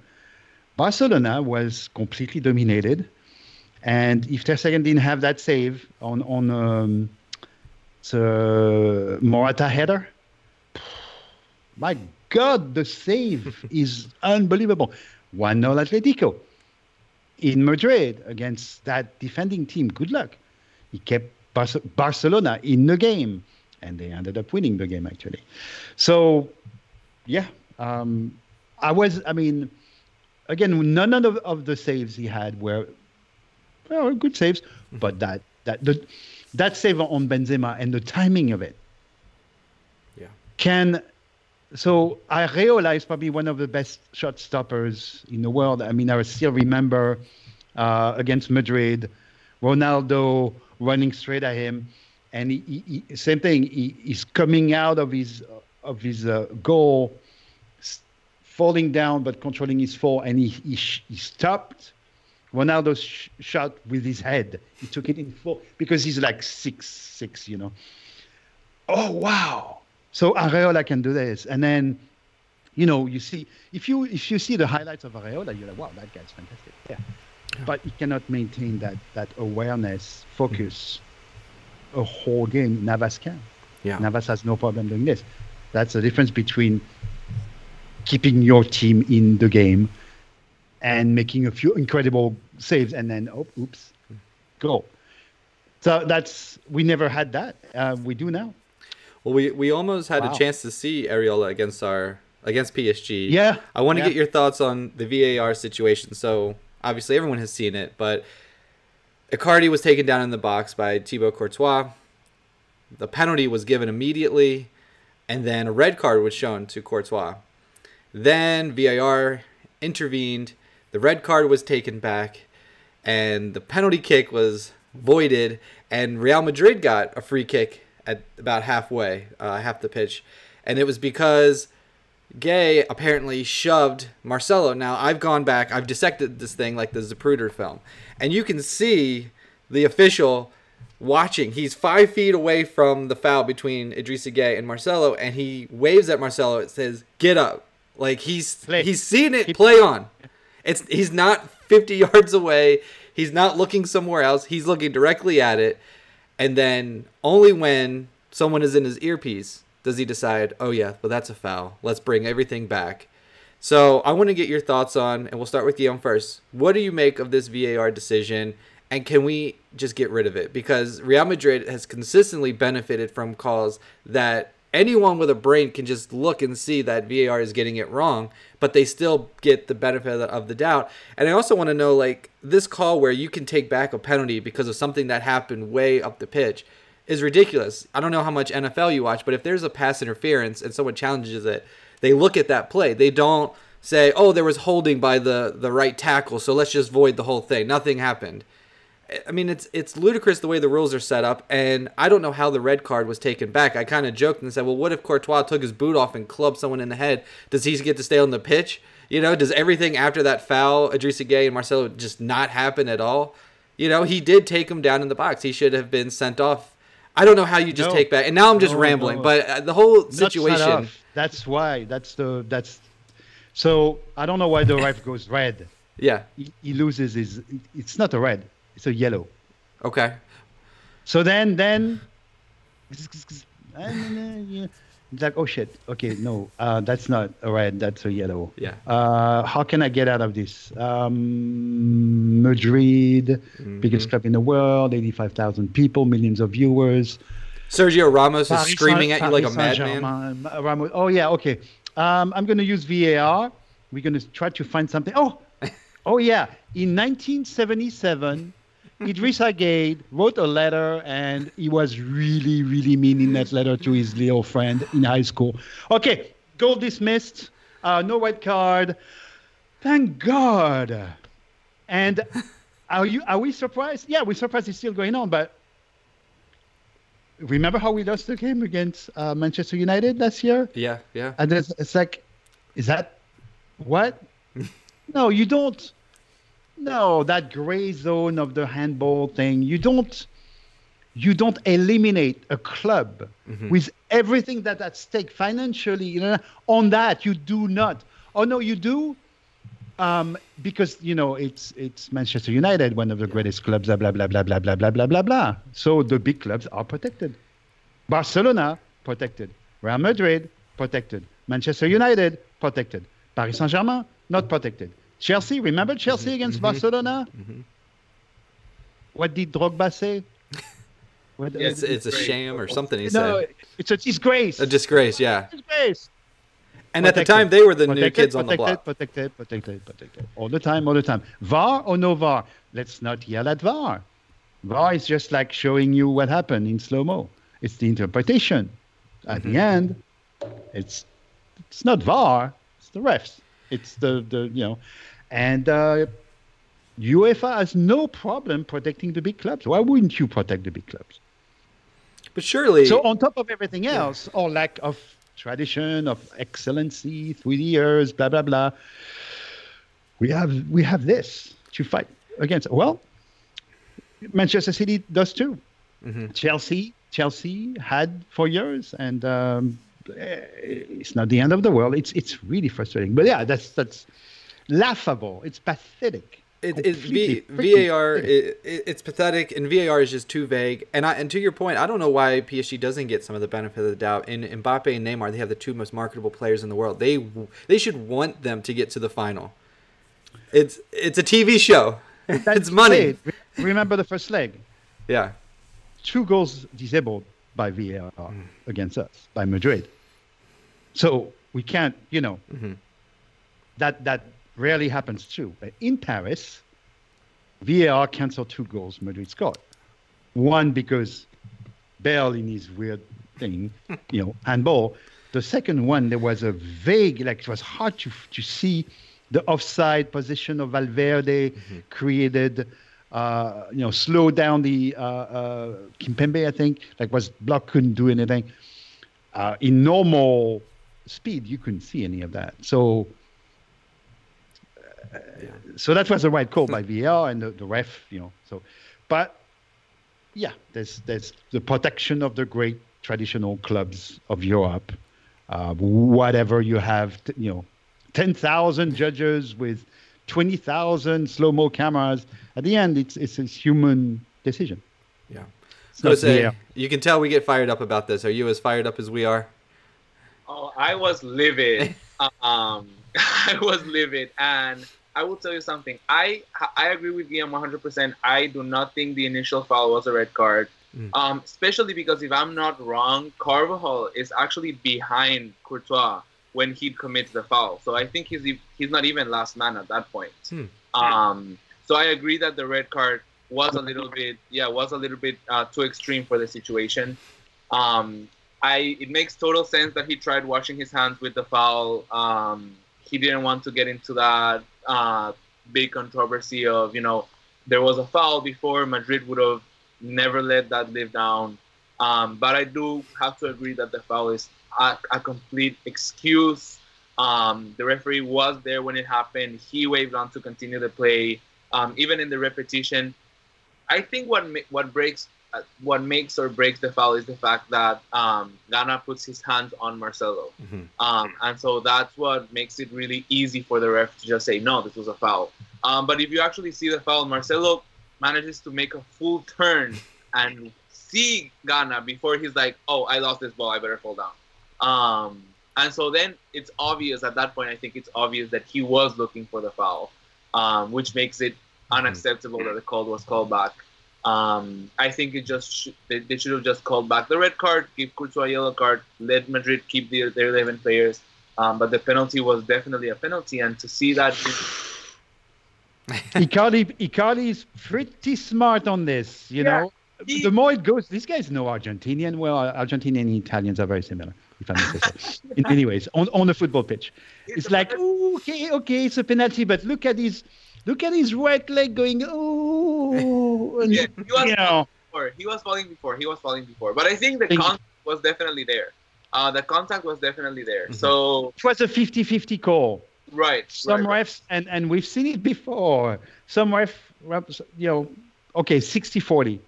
barcelona was completely dominated and if Ter Stegen didn't have that save on on um, the Morata header my God, the save is unbelievable. 1 0 Atletico in Madrid against that defending team. Good luck. He kept Barce- Barcelona in the game, and they ended up winning the game, actually. So, yeah, um, I was, I mean, again, none of, of the saves he had were well, good saves, but that, that, the, that save on Benzema and the timing of it Yeah. can so I is probably one of the best shot stoppers in the world. I mean, I still remember uh, against Madrid, Ronaldo running straight at him, and he, he, same thing. He, he's coming out of his of his uh, goal, falling down but controlling his fall, and he he, he stopped. Ronaldo sh- shot with his head. He took it in four because he's like six six, you know. Oh wow! So Areola can do this, and then, you know, you see if you if you see the highlights of Areola, you're like, wow, that guy's fantastic. Yeah, but he cannot maintain that that awareness, focus, a whole game. Navas can. Yeah. Navas has no problem doing this. That's the difference between keeping your team in the game and making a few incredible saves, and then oh, oops, go. So that's we never had that. Uh, we do now. Well, we, we almost had Wow. a chance to see Areola against our against PSG. Yeah, I want to yeah. get your thoughts on the VAR situation. So obviously everyone has seen it, but Icardi was taken down in the box by Thibaut Courtois. The penalty was given immediately, and then a red card was shown to Courtois. Then VAR intervened. The red card was taken back, and the penalty kick was voided. And Real Madrid got a free kick at about halfway, uh, half the pitch, and it was because Gueye apparently shoved Marcelo. Now I've gone back, I've dissected this thing like the Zapruder film, and you can see the official watching. He's five feet away from the foul between Idrissa Gueye and Marcelo, and he waves at Marcelo. It says, "Get up!" Like he's Play. he's seen it play on. It's he's not 50 yards away. He's not looking somewhere else. He's looking directly at it, and then only when someone is in his earpiece does he decide, oh yeah, well that's a foul. Let's bring everything back. So I want to get your thoughts on, and we'll start with Guillaume first. What do you make of this VAR decision, and can we just get rid of it? Because Real Madrid has consistently benefited from calls that anyone with a brain can just look and see that VAR is getting it wrong, but they still get the benefit of the doubt. And I also want to know, like this call where you can take back a penalty because of something that happened way up the pitch is ridiculous. I don't know how much NFL you watch, but if there's a pass interference and someone challenges it, they look at that play. They don't say, "Oh, there was holding by the the right tackle, so let's just void the whole thing. Nothing happened." I mean, it's it's ludicrous the way the rules are set up, and I don't know how the red card was taken back. I kind of joked and said, "Well, what if Courtois took his boot off and clubbed someone in the head? Does he get to stay on the pitch? You know, does everything after that foul, Idrissa Gueye and Marcelo, just not happen at all? You know, he did take him down in the box. He should have been sent off. I don't know how you just No. take back. And now I'm just No, rambling, no. but uh, the whole situation. That's why. That's the that's. So I don't know why the ref goes red. Yeah. He, he loses his. It's not a red. It's a yellow. Okay. So then then. It's like oh shit. Okay, no, uh, that's not a red. That's a yellow. Yeah. Uh, how can I get out of this? Um, Madrid, biggest Mm-hmm. club in the world, 85,000 people, millions of viewers. Sergio Ramos is Paris screaming at Saint- you like a madman. Ramos. Oh yeah, okay. Um, I'm going to use VAR. We're going to try to find something. Oh, oh yeah. In 1977, Idrissa Gueye wrote a letter, and he was really, really mean in that letter to his little friend in high school. Okay, goal dismissed. Uh, no red card. Thank God. And are you? Are we surprised? Yeah, we're surprised it's still going on, but remember how we lost the game against uh, Manchester United last year? Yeah, yeah. And it's, it's like, is that what? no, you don't. No, that gray zone of the handball thing. You don't. You don't eliminate a club with everything that's at stake financially. You know, on that you do not. Oh no, you do. Um, because you know it's it's Manchester United, one of the greatest clubs. Blah blah blah blah blah blah blah blah blah blah. So the big clubs are protected. Barcelona protected. Real Madrid protected. Manchester United protected. Paris Saint Germain not protected. Chelsea, remember mm-hmm. Chelsea against mm-hmm. Barcelona? Mm-hmm. What did Drogba say? What, It's it's a Great. sham or something. He no, said it's a disgrace. a disgrace. Yeah. disgrace. And at the time, they were the new Protected, kids on the protected, block. Protected, protected, protected. All the time, all the time. VAR or no VAR? Let's not yell at VAR. VAR is just like showing you what happened in slow mo. It's the interpretation. At Mm-hmm. the end, it's it's not VAR. It's the refs. It's the the you know, and uh, UEFA has no problem protecting the big clubs. Why wouldn't you protect the big clubs? But surely, So on top of everything else, or lack of tradition, of excellency through the years, blah blah blah, we have we have this to fight against. Well, Manchester City does too. Chelsea Chelsea had for years, and um, eh, it's not the end of the world. It's it's really frustrating. But yeah, that's that's laughable. It's pathetic. it, it, v, VAR, it, it, it's pathetic, and VAR is just too vague. And I, and to your point, I don't know why PSG doesn't get some of the benefit of the doubt. In Mbappe and Neymar, they have the two most marketable players in the world. They they should want them to get to the final. It's it's a TV show. it's money. Re- remember the first leg? Yeah. two goals disabled by VAR mm. against us by Madrid. So we can't, you know, mm-hmm. that that rarely happens too. But in Paris, VAR canceled two goals Madrid scored. One because Bale in his weird thing, you know, handball. The second one, there was a vague, like it was hard to to see the offside position of Valverde created. Uh, you know, slow down the uh, uh, Kimpembe. I think like was block couldn't do anything. Uh, in normal speed, you couldn't see any of that. So, uh, so that was the right call by VAR and the, the ref. You know, so, but yeah, there's there's the protection of the great traditional clubs of Europe. Uh, whatever you have, t- you know, ten thousand judges with twenty thousand slow mo cameras. At the end, it's it's a human decision. Yeah. It's not Jose, you can tell we get fired up about this. Are you as fired up as we are? Oh, I was livid. um, I was livid, and I will tell you something. I I agree with Guillaume 100%. I do not think the initial foul was a red card. Mm. Um, especially because if I'm not wrong, Carvajal is actually behind Courtois when he commits the foul. So I think he's he's not even last man at that point. Hmm. Um, so I agree that the red card was a little bit yeah was a little bit uh, too extreme for the situation. Um, I it makes total sense that he tried washing his hands with the foul. Um, he didn't want to get into that uh, big controversy of you know there was a foul before Madrid would have never let that live down. Um, but I do have to agree that the foul is a, a complete excuse. Um, the referee was there when it happened. He waved on to continue the play. Um, even in the repetition, I think what what breaks what makes or breaks the foul is the fact that um, Gana puts his hands on Marcelo, Mhm. um, and so that's what makes it really easy for the ref to just say no, this was a foul. Um, but if you actually see the foul, Marcelo manages to make a full turn and see Gana before he's like, "Oh, I lost this ball. I better fall down." Um, and so then it's obvious at that point. I think it's obvious that he was looking for the foul, um, which makes it unacceptable that the call was called back. Um, I think it just sh- they, they should have just called back the red card, give Courtois a yellow card, let Madrid keep their, their 11 players. Um, but the penalty was definitely a penalty, and to see that Icardi, Icardi is pretty smart on this. You Yeah, know, he- the more it goes, these guys know Argentinian. Well, Argentinian and Italians are very similar, if I may say so. In many ways, on, on the football pitch, it's like, "Ooh, okay, okay, it's a penalty, but look at his, look at his right leg going, oh, and, Yeah, he was- you know, before. He was falling before. He was falling before. But I think the Thank you. contact was definitely there. Uh, the contact was definitely there. Mhm. So it was a 50-50 call. right, Some right, refs, and, and we've seen it before. Some ref, refs, you know, okay, 60-40.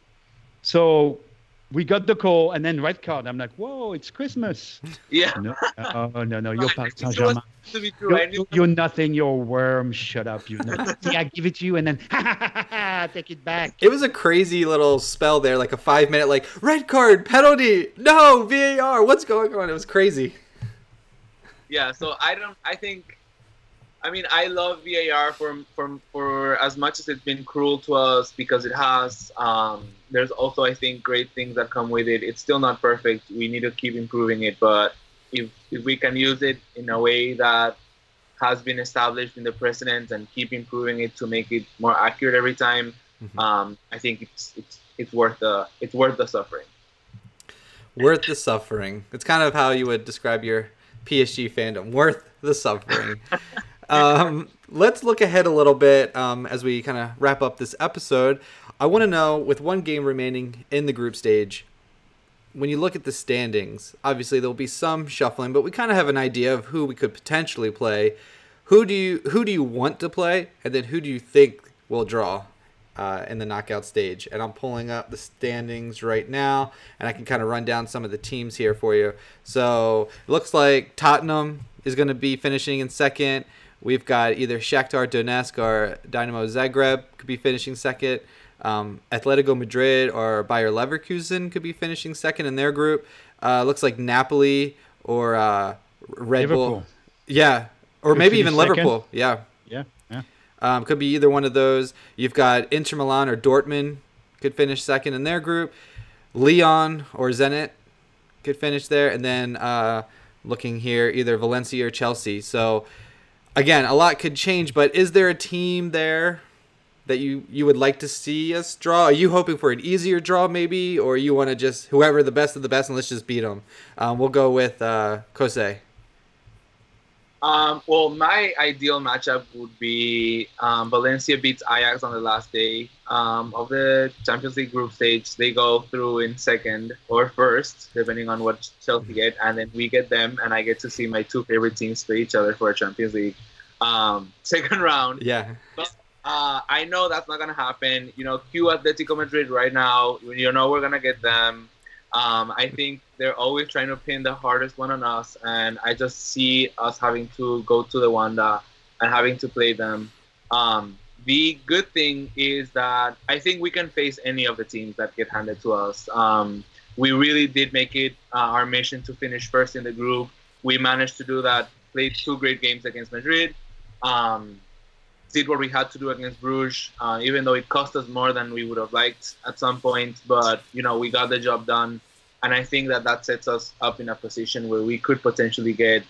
So we got the call, and then red card. I'm like, whoa, it's Christmas. yeah, No, oh no, no, you're Paris think it was Saint-Germain. to be true. I You're, you're, you're nothing. You're a worm. Shut up. You know. See, I give it to you, and then take it back. It was a crazy little spell there, like a five minute, like red card, penalty, no VAR. What's going on? It was crazy. yeah so i don't i think i mean i love var for for for as much as it's been cruel to us because it has um there's also i think great things that come with it it's still not perfect we need to keep improving it but if if we can use it in a way that has been established in the precedent and keep improving it to make it more accurate every time Mhm. um i think it's it's it's worth the it's worth the suffering Worth the suffering. It's kind of how you would describe your PSG fandom. Worth the suffering. um, let's look ahead a little bit um, as we kind of wrap up this episode. I want to know, with one game remaining in the group stage, when you look at the standings, obviously there'll be some shuffling, but we kind of have an idea of who we could potentially play. Who do you who do you want to play, and then who do you think will draw uh, in the knockout stage? And I'm pulling up the standings right now, and I can kind of run down some of the teams here for you. So it looks like Tottenham is going to be finishing in second. We've got either Shakhtar Donetsk or Dynamo Zagreb could be finishing second. Um, Atletico Madrid or Bayer Leverkusen could be finishing second in their group. Uh, looks like Napoli or uh, Red Bull. Yeah, or Could maybe even second. Liverpool. Yeah, Yeah, yeah. um, could be either one of those. You've got Inter Milan or Dortmund could finish second in their group. Lyon or Zenit could finish there, and then uh, looking here, either Valencia or Chelsea. So again, a lot could change. But is there a team there that you you would like to see us draw? Are you hoping for an easier draw, maybe, or you want to just whoever the best of the best and let's just beat them? Um, we'll go with uh, Kosei. Um, well, my ideal matchup would be um, Valencia beats Ajax on the last day um, of the Champions League group stage. They go through in second or first, depending on what Chelsea get, and then we get them, and I get to see my two favorite teams play each other for a Champions League um, second round. Yeah. Uh, I know that's not gonna happen. You know, Q Atletico Madrid right now. You know we're gonna get them. Um, I think they're always trying to pin the hardest one on us, and I just see us having to go to the Wanda and having to play them. Um, the good thing is that I think we can face any of the teams that get handed to us. Um, we really did make it uh, our mission to finish first in the group. we managed to do that. Played two great games against Madrid. Um, did what we had to do against Bruges, uh, even though it cost us more than we would have liked at some point. But you know, we got the job done, and I think that that sets us up in a position where we could potentially get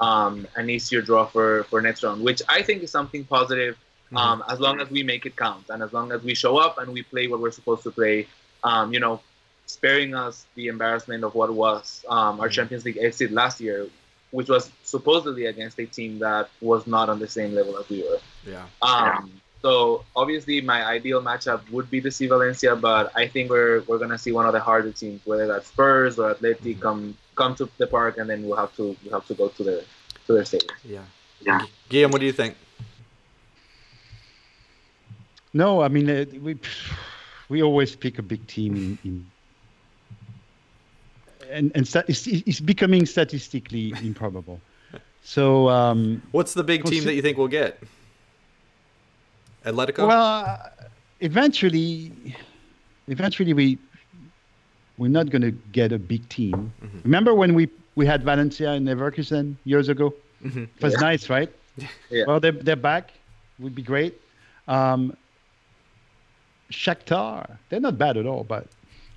um, an easier draw for for next round, which I think is something positive. Um, as long as we make it count, and as long as we show up and we play what we're supposed to play, um, you know, sparing us the embarrassment of what was um, our Champions League exit last year, which was supposedly against a team that was not on the same level as we were. Yeah. Um, so obviously, my ideal matchup would be to see Valencia, but I think we're we're gonna see one of the harder teams, whether that's Spurs or Athletic, come come to the park, and then we'll have to we'll have to go to their to their stadium. Yeah. Yeah. Guillaume, what do you think? No, I mean uh, we we always pick a big team in, in and and sta- it's, it's becoming statistically improbable. So um, What's the big team that you think we'll get? Atletico. well, uh, eventually, eventually we we're not going to get a big team. Mhm. Remember when we we had Valencia and Leverkusen years ago? Mhm. It was Yeah. nice, right? Yeah. Well, they're, they're back. Would be great. Um, Shakhtar, they're not bad at all, but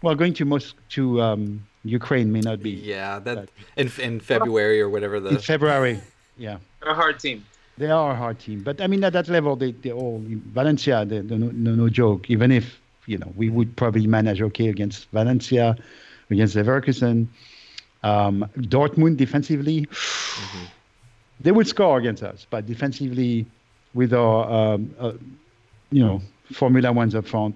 well, going to most to um, Ukraine may not be Yeah, that in in February or whatever the in the February. Yeah, They're a hard team. They are a hard team, but I mean at that level, they they all Valencia, they, they're no, no no joke. Even if you know we would probably manage okay against Valencia, against Leverkusen, um, Dortmund defensively. they would score against us, but defensively, with our um, uh, you know Formula Ones up front,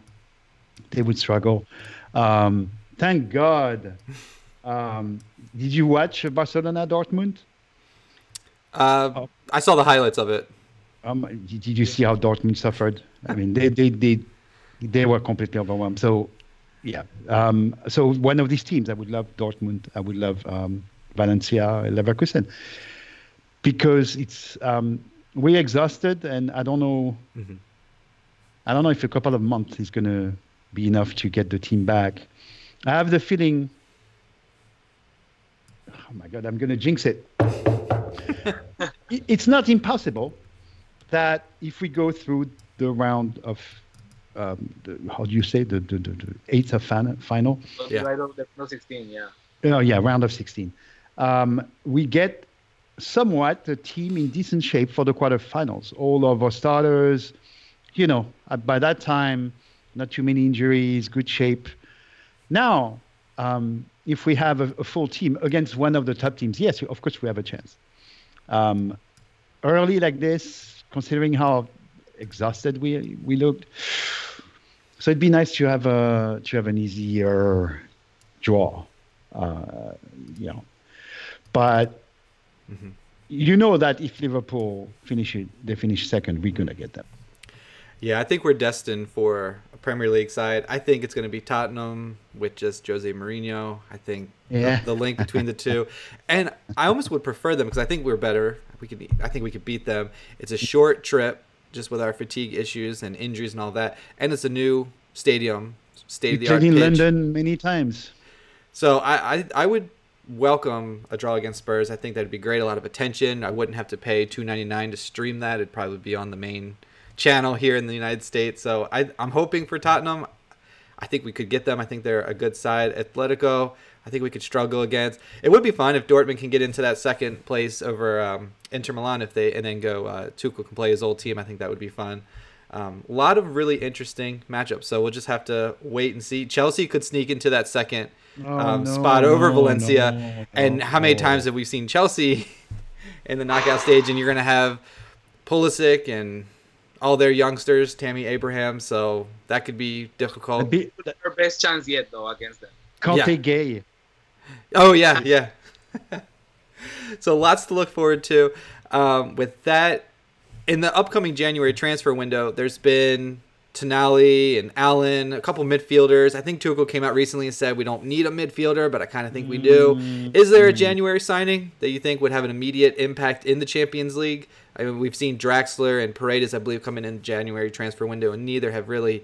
they would struggle. Um, thank God. Um, did you watch Barcelona Dortmund? Uh, Oh. I saw the highlights of it. Um, did you see how Dortmund suffered? I mean, they they they, they were completely overwhelmed. So, yeah. Um, so one of these teams, I would love Dortmund. I would love um, Valencia, Leverkusen, because it's um, we're exhausted, and I don't know. Mhm. I don't know if a couple of months is going to be enough to get the team back. I have the feeling. Oh my God, I'm going to jinx it. It- it's not impossible that if we go through the round of um, the, how do you say the the, the, the eighth of fin- final? Yeah. Right over the no 16, yeah. oh yeah round of 16 um, we get somewhat a team in decent shape for the quarterfinals. All of our starters you know uh, by that time not too many injuries good shape. Now um, if we have a, a full team against one of the top teams yes of course we have a chance um, early like this, considering how exhausted we we looked. So it'd be nice to have a to have an easier draw, uh, you know. But Mhm. you know that if Liverpool finish it, they finish second, we're gonna get them. Yeah, I think we're destined for a Premier League side. I think it's going to be Tottenham with just Jose Mourinho. I think the- Yeah. the, link between the two, and I almost would prefer them because I think we're better. We could, I think we could beat them. It's a short trip, just with our fatigue issues and injuries and all that, and it's a new stadium, state of the art played in. London many times. So I, I I would welcome a draw against Spurs. I think that'd be great. A lot of attention. I wouldn't have to pay two ninety nine to stream that. It'd probably be on the main channel here in the United States. So I I'm hoping for Tottenham. I think we could get them. I think they're a good side. Atletico, I think we could struggle against. It would be fun if Dortmund can get into that second place over um, Inter Milan if they and then go uh, Tuchel can play his old team. I think that would be fun. Um, a lot of really interesting matchups. So we'll just have to wait and see. Chelsea could sneak into that second Oh, um, no, spot over no, Valencia. no, and how many times have we seen Chelsea in the knockout stage? And you're going to have Pulisic and all their youngsters, Tammy Abraham. So that could be difficult. A bit- best chance yet, though, against them. Conte Yeah. gay. Oh yeah, yeah. so lots to look forward to. Um, with that, in the upcoming January transfer window, there's been Tonali and Allan, a couple midfielders. I think Tuchel came out recently and said we don't need a midfielder, but I kind of think we do. Is there a January signing that you think would have an immediate impact in the Champions League? I mean, we've seen Draxler and Paredes, I believe, coming in in January transfer window, and neither have really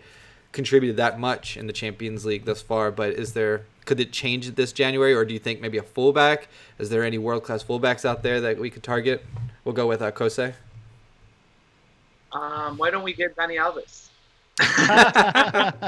contributed that much in the Champions League thus far. But is there Could it change this January, or do you think maybe a fullback? Is there any world class fullbacks out there that we could target? We'll go with uh, Kose. Um, why don't we get Dani Alves? I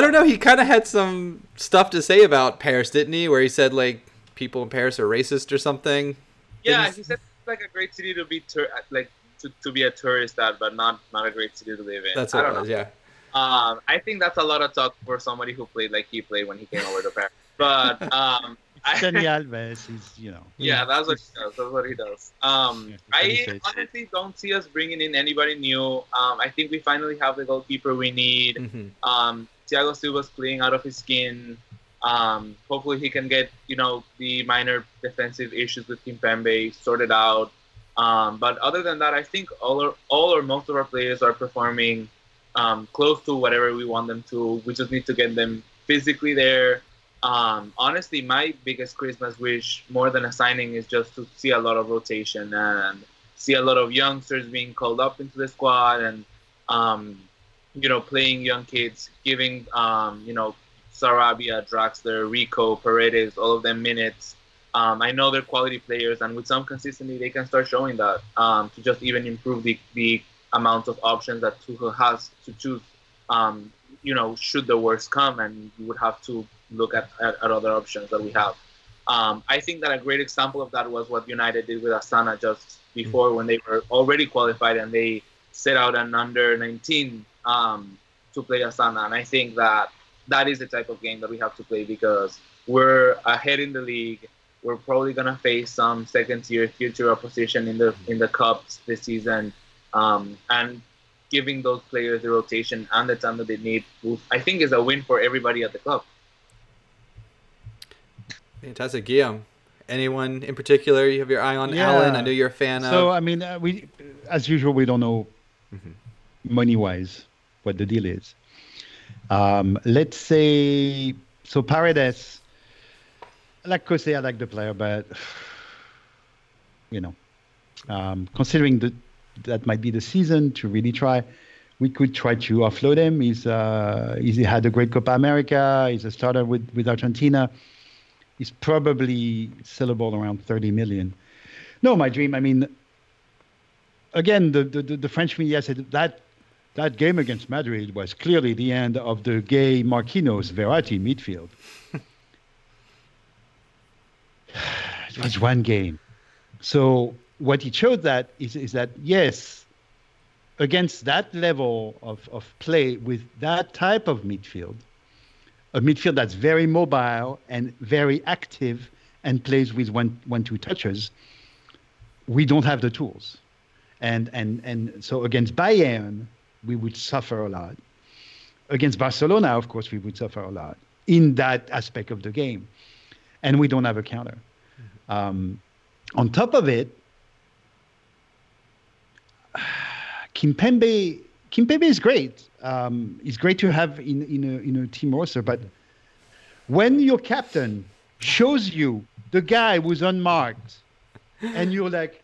don't know. He kind of had some stuff to say about Paris, didn't he? Where he said like people in Paris are racist or something. Yeah, he said it's like a great city to be tour- like to, to be a tourist at, but not not a great city to live in. That's what I don't was. know. Yeah. Um, I think that's a lot of talk for somebody who played like he played when he came over to Paris. But um, I, Dani Alves is, you know. yeah, that's what he does. That's what he does. Um, Yeah, that's what he I honestly don't see us bringing in anybody new. Um, I think we finally have the goalkeeper we need. hmm Um, Thiago Silva's playing out of his skin. Um, hopefully, he can get you know the minor defensive issues with Kimpembe sorted out. Um, but other than that, I think all or, all or most of our players are performing um, close to whatever we want them to. We just need to get them physically there. Um, honestly, my biggest Christmas wish, more than a signing, is just to see a lot of rotation and see a lot of youngsters being called up into the squad and um, you know, playing young kids, giving, um, you know, Sarabia, Draxler, Rico, Paredes, all of them minutes. Um, I know they're quality players, and with some consistency, they can start showing that um, to just even improve the, the amount of options that Tuchel has to choose. Um, you know, should the worst come, and you would have to look at, at, at other options that we have. Um, I think that a great example of that was what United did with Astana just before when they were already qualified and they set out an under 19 um, to play Astana. And I think that that is the type of game that we have to play because we're ahead in the league. We're probably gonna face some second tier future opposition in the in the cups this season, um, and giving those players the rotation and the time that they need, I think, is a win for everybody at the club. Fantastic, Guillaume. Anyone in particular you have your eye on? Yeah. Allan, I know you're a fan So of. So I mean, uh, we, as usual, we don't know Mhm. money-wise what the deal is. Um, let's say so. Paredes, I like Kose, I like the player, but you know, um, considering that that might be the season to really try, we could try to offload him. He's uh, he's had a great Copa America. He's a starter with with Argentina. He's probably sellable around 30 million. No, my dream. I mean, again, the, the, the- the French media said that that game against Madrid was clearly the end of the Gueye Marquinhos Verratti midfield. it was one game. So what it showed that is, is that yes, against that level of, of play with that type of midfield, a midfield that's very mobile and very active and plays with one one two touches, we don't have the tools. And and and so against Bayern, we would suffer a lot. Against Barcelona, of course, we would suffer a lot in that aspect of the game. And we don't have a counter. Um, on top of it, Kimpembe Kimpembe is great. Um, it's great to have in, in, a, in a team roster, but when your captain shows you the guy who's unmarked, and you're like,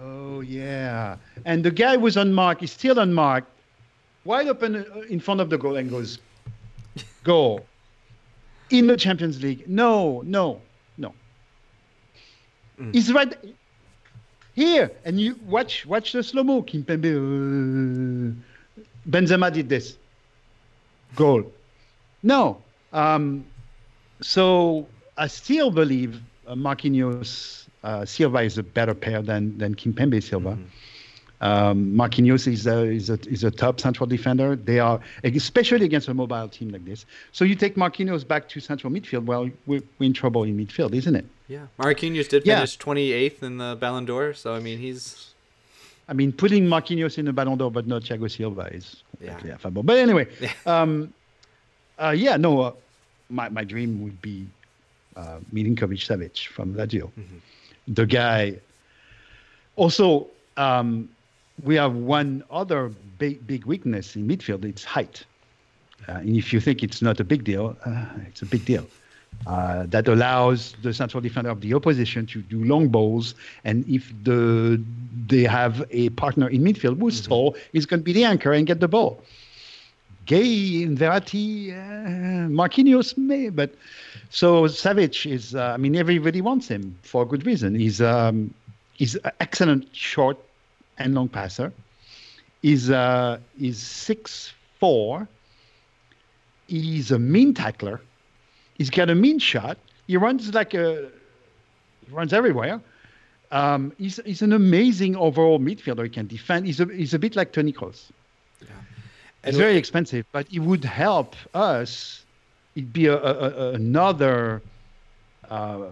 oh yeah, and the guy who's unmarked is still unmarked, wide open uh, in front of the goal, and goes, goal. In the Champions League, no, no, no. He's right here, and you watch watch the slow mo. Kimpembe, uh, Benzema did this. Goal. No. Um, so I still believe uh, Marquinhos uh, Silva is a better pair than than Kimpembe Silva. Um, Marquinhos is a, is a is a top central defender. They are especially against a mobile team like this. So you take Marquinhos back to central midfield. Well, we're, we're in trouble in midfield, isn't it? Yeah, Marquinhos did Yeah. finish 28th in the Ballon d'Or, so I mean he's I mean, putting Marquinhos in the Ballon d'Or but not Thiago Silva is Yeah. completely affable. But anyway, Yeah. um, uh, yeah, no, uh, my, my dream would be uh, Milinkovic Savic from Lazio. The guy. Also, um, we have one other big, big weakness in midfield it's height. Uh, and if you think it's not a big deal, uh, it's a big deal. Uh, that allows the central defender of the opposition to do long balls, and if the they have a partner in midfield who's tall, he's going to be the anchor and get the ball. Gueye Verratti, uh, Marquinhos may, but so Savic is. Uh, I mean, everybody wants him for a good reason. He's um, he's an excellent short and long passer. He's uh, he's six four. He's a mean tackler. He's got a mean shot. He runs like a he runs everywhere. Um, he's he's an amazing overall midfielder. He can defend. He's a he's a bit like Toni Kroos. And It's very expensive, but it would help us. It'd be a, a, a, another uh,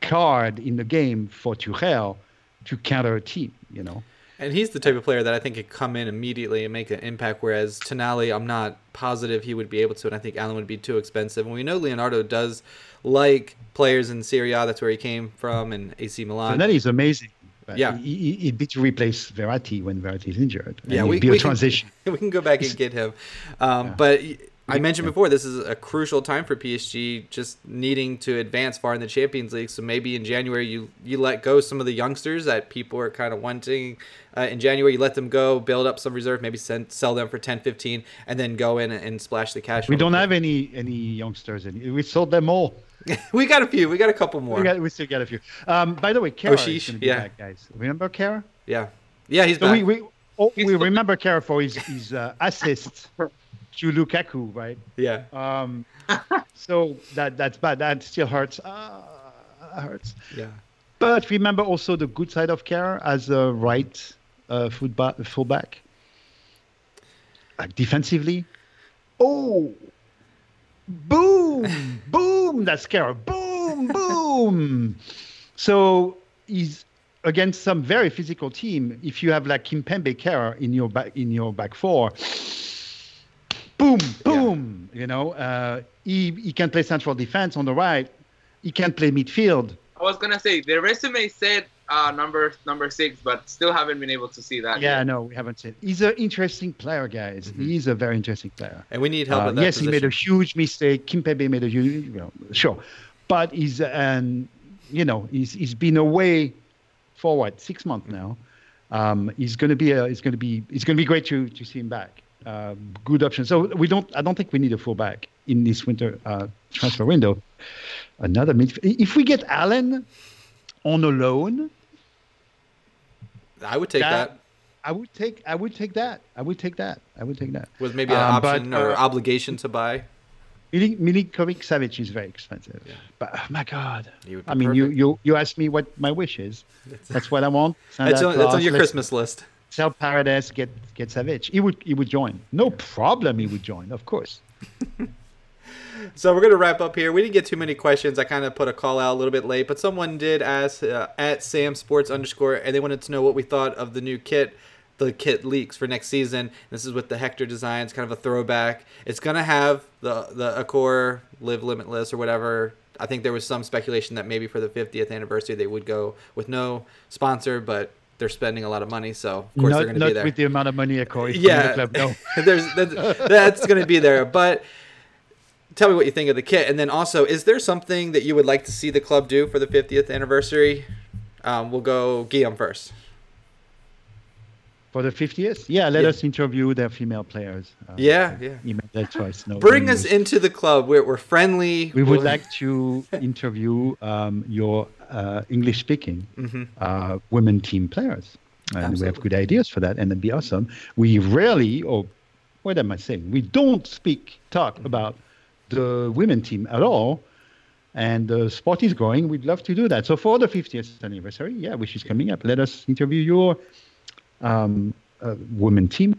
card in the game for Tuchel to counter a team. You know, And he's the type of player that I think could come in immediately and make an impact. Whereas Tonali, I'm not positive he would be able to, and I think Allan would be too expensive. And we know Leonardo does like players in Serie A. That's where he came from, and AC Milan. that is amazing. Yeah. he, he, it'd be to replace Verratti when Verratti is injured. Yeah, we- be we a can- transition. we can go back and get him. Um, Yeah. But I mentioned before, this is a crucial time for PSG, just needing to advance far in the Champions League. So maybe in January you you let go some of the youngsters that people are kind of wanting. Uh, in January, you let them go, build up some reserve, maybe send, sell them for 10, 15, and then go in and splash the cash. We don't it. have any any youngsters. Any, we sold them all. we got a few. We got a couple more. We, got, we still got a few. Um, by the way, Kehrer Oshish, is going to be yeah. back, guys. Remember Kehrer? yeah, yeah, he's So back. we we oh, we remember Kehrer for his his uh, assist to Lukaku, right? yeah, Um, so that that's bad. That still hurts. Ah, hurts. yeah. But remember also the good side of Kehrer as a right uh, fullback. fullback. Like defensively, oh, boom, boom. That's Kehrer. Boom, boom. So he's against some very physical team. If you have like Kimpembe Kehrer in your back in your back four, boom, boom. You know, uh, he he can play central defense on the right. He can play midfield. I was gonna say the resume said uh, number number six, but still haven't been able to see that. Yeah, yet. no, we haven't seen. He's an interesting player, guys. He's a very interesting player. And we need help Uh, at that yes, he made a huge mistake. Kimpembe made a huge, you know, sure, but he's and you know he's he's been away for what six months now. Um, he's going to be a, he's going to be it's going to be great to to see him back. Uh, good option. So we don't I don't think we need a fullback in this winter uh, transfer window. Another. If we get Allan on a loan, I would take that- that, I would take I would take that. I would take that. I would take that. with maybe an Um, but, option or uh, obligation to buy. Milinkovic Savic is very expensive. But oh my God. I mean, you, perfect. you you asked me what my wish is. That's what I want. That's on, that's on your Christmas list. Sell Paredes, get get Savic. He would he would join. No problem. He would join. Of course. So we're gonna wrap up here. We didn't get too many questions. I kind of put a call out a little bit late, but someone did ask uh, at Sam Sports underscore, and they wanted to know what we thought of the new kit, the kit leaks for next season. This is with the Hechter designs, kind of a throwback. It's gonna have the the Accor Live Limitless or whatever. I think there was some speculation that maybe for the 50th anniversary they would go with no sponsor, but they're spending a lot of money, so of course they're gonna not be there. with the amount of money Accor is Yeah. the club. No. There's that's, that's going to be there. But tell me what you think of the kit, and then also, is there something that you would like to see the club do for the 50th anniversary? Um, we'll go Guillaume first. For the 50th? Yeah, let Yeah. us interview their female players. Uh, Yeah, yeah. Email that choice. No, Bring us into the club. We're, we're friendly. We would like to interview um, your uh, English speaking Mhm. uh, women team players. And we have good ideas for that, and it'd be awesome. We rarely, or what am I saying? We don't speak, talk about the women team at all. And the sport is growing. We'd love to do that. So for the 50th anniversary, yeah, which is coming up, let us interview your um, uh, women team.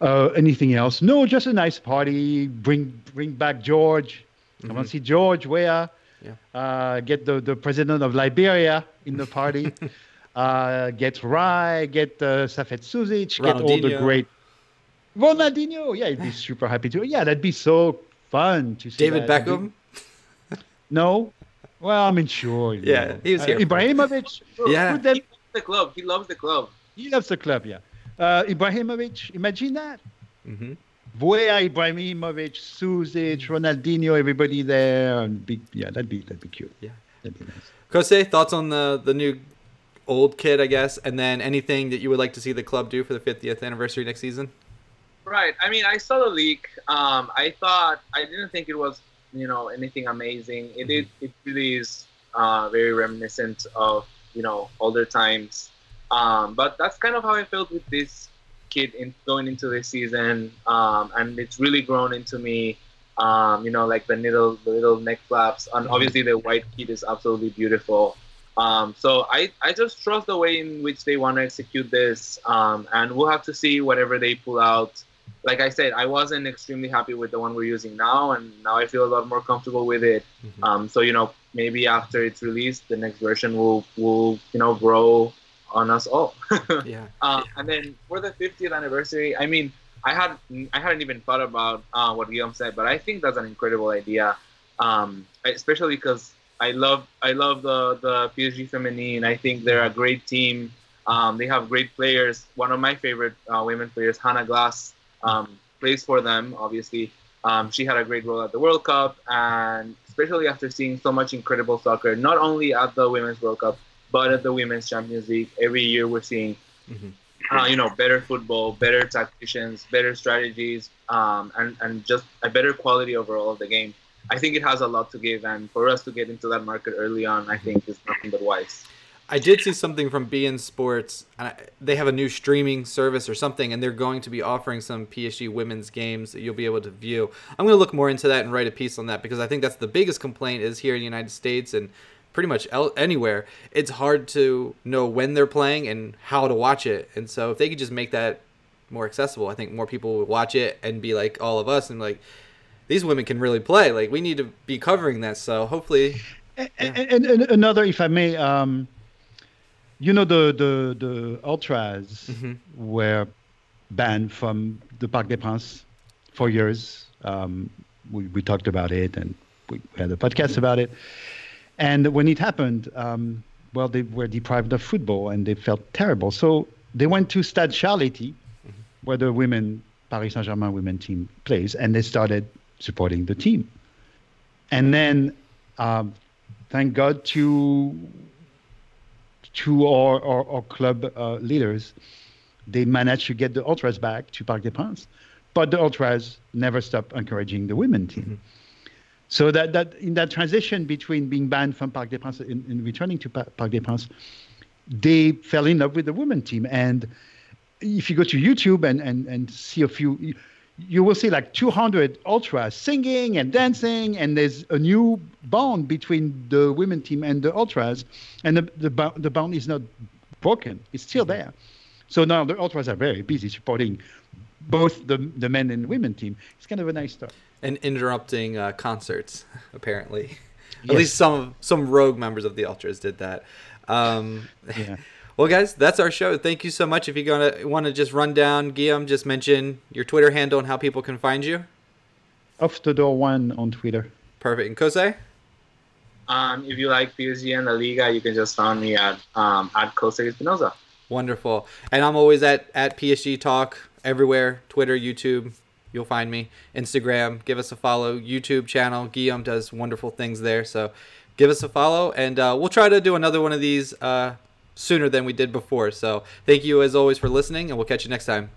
Uh, anything else? No, just a nice party. Bring bring back George. I want to see George Weah. Yeah. Uh, get the, the president of Liberia in the party. uh, get Rai. Get uh, Safet Suzic. Get all the great. Ronaldinho. Yeah, he'd be super happy to. Yeah, that'd be so fun to see. David that. It'd be- Beckham. No. Well, I mean, sure. you Yeah, know. he was Uh, here for it. Ibrahimovic. Yeah. Put them He loves the club. He loves the club. he loves the club, yeah. Uh, Ibrahimovic, imagine that. hmm Voya, Ibrahimovic, Suzic, Ronaldinho, everybody there. And big, yeah, that'd be that'd be cute. Yeah. that'd be nice. Kose, thoughts on the, the new old kid, I guess, and then anything that you would like to see the club do for the 50th anniversary next season? Right. I mean, I saw the leak. Um, I thought I didn't think it was you know anything amazing. It it, it really is uh, very reminiscent of you know older times. Um, but that's kind of how I felt with this kid in going into this season, um, and it's really grown into me. Um, you know, like the little the little neck flaps, and obviously the white kid is absolutely beautiful. Um, so I, I just trust the way in which they want to execute this, um, and we'll have to see whatever they pull out. Like I said, I wasn't extremely happy with the one we're using now, and now I feel a lot more comfortable with it. Mhm. Um, so you know, maybe after it's released, the next version will will you know grow on us all. yeah. Uh, and then for the 50th anniversary, I mean, I had I hadn't even thought about uh, what Guillaume said, but I think that's an incredible idea, um, especially because I love I love the the PSG Feminine. I think they're a great team. Um, they have great players. One of my favorite uh, women players, Hanna Glas, um, plays for them. Obviously, um, she had a great role at the World Cup, and especially after seeing so much incredible soccer, not only at the Women's World Cup, but at the Women's Champions League. Every year we're seeing Mhm. uh, you know, better football, better tacticians, better strategies, um, and and just a better quality overall of the game. I think it has a lot to give, and for us to get into that market early on, I think is nothing but wise. I did see something from beIN Sports. and I- They have a new streaming service or something, and they're going to be offering some PSG women's games that you'll be able to view. I'm going to look more into that and write a piece on that because I think that's the biggest complaint is here in the United States and pretty much el- anywhere. It's hard to know when they're playing and how to watch it. And so if they could just make that more accessible, I think more people would watch it and be like all of us and like these women can really play. Like we need to be covering that. So hopefully, And, and, and another, if I may, um, you know the the the ultras Mhm. were banned from the Parc des Princes for years. Um, we we talked about it and we had a podcast about it. And when it happened, um, well, they were deprived of football and they felt terrible. So they went to Stade Charléty, where the women Paris Saint Germain women team plays, and they started supporting the team. And then, um, thank God to to our, our, our club uh, leaders, they managed to get the ultras back to Parc des Princes, but the ultras never stopped encouraging the women team. So that, that in that transition between being banned from Parc des Princes and, and returning to Parc des Princes, they fell in love with the women team. And if you go to YouTube and, and, and see a few, you, you will see like 200 ultras singing and dancing, and there's a new bond between the women team and the ultras, and the the, the bond is not broken; it's still mm-hmm. there. So now the ultras are very busy supporting both the the men and women team. It's kind of a nice start. And interrupting uh, concerts apparently. At least some some rogue members of the ultras did that. Um, Yeah. well guys that's our show. Thank you so much. If you're gonna want to just run down guillaume just mention your twitter handle and how people can find you. Off the door one on Twitter. perfect. And kose Um, if you like PSG and La Liga, you can just find me at um, at Costa Espinosa. wonderful. And i'm always at at psg talk everywhere twitter youtube you'll find me. Instagram give us a follow. Youtube channel guillaume does wonderful things there. So give us a follow and uh, we'll try to do another one of these uh, sooner than we did before. So thank you as always for listening and we'll catch you next time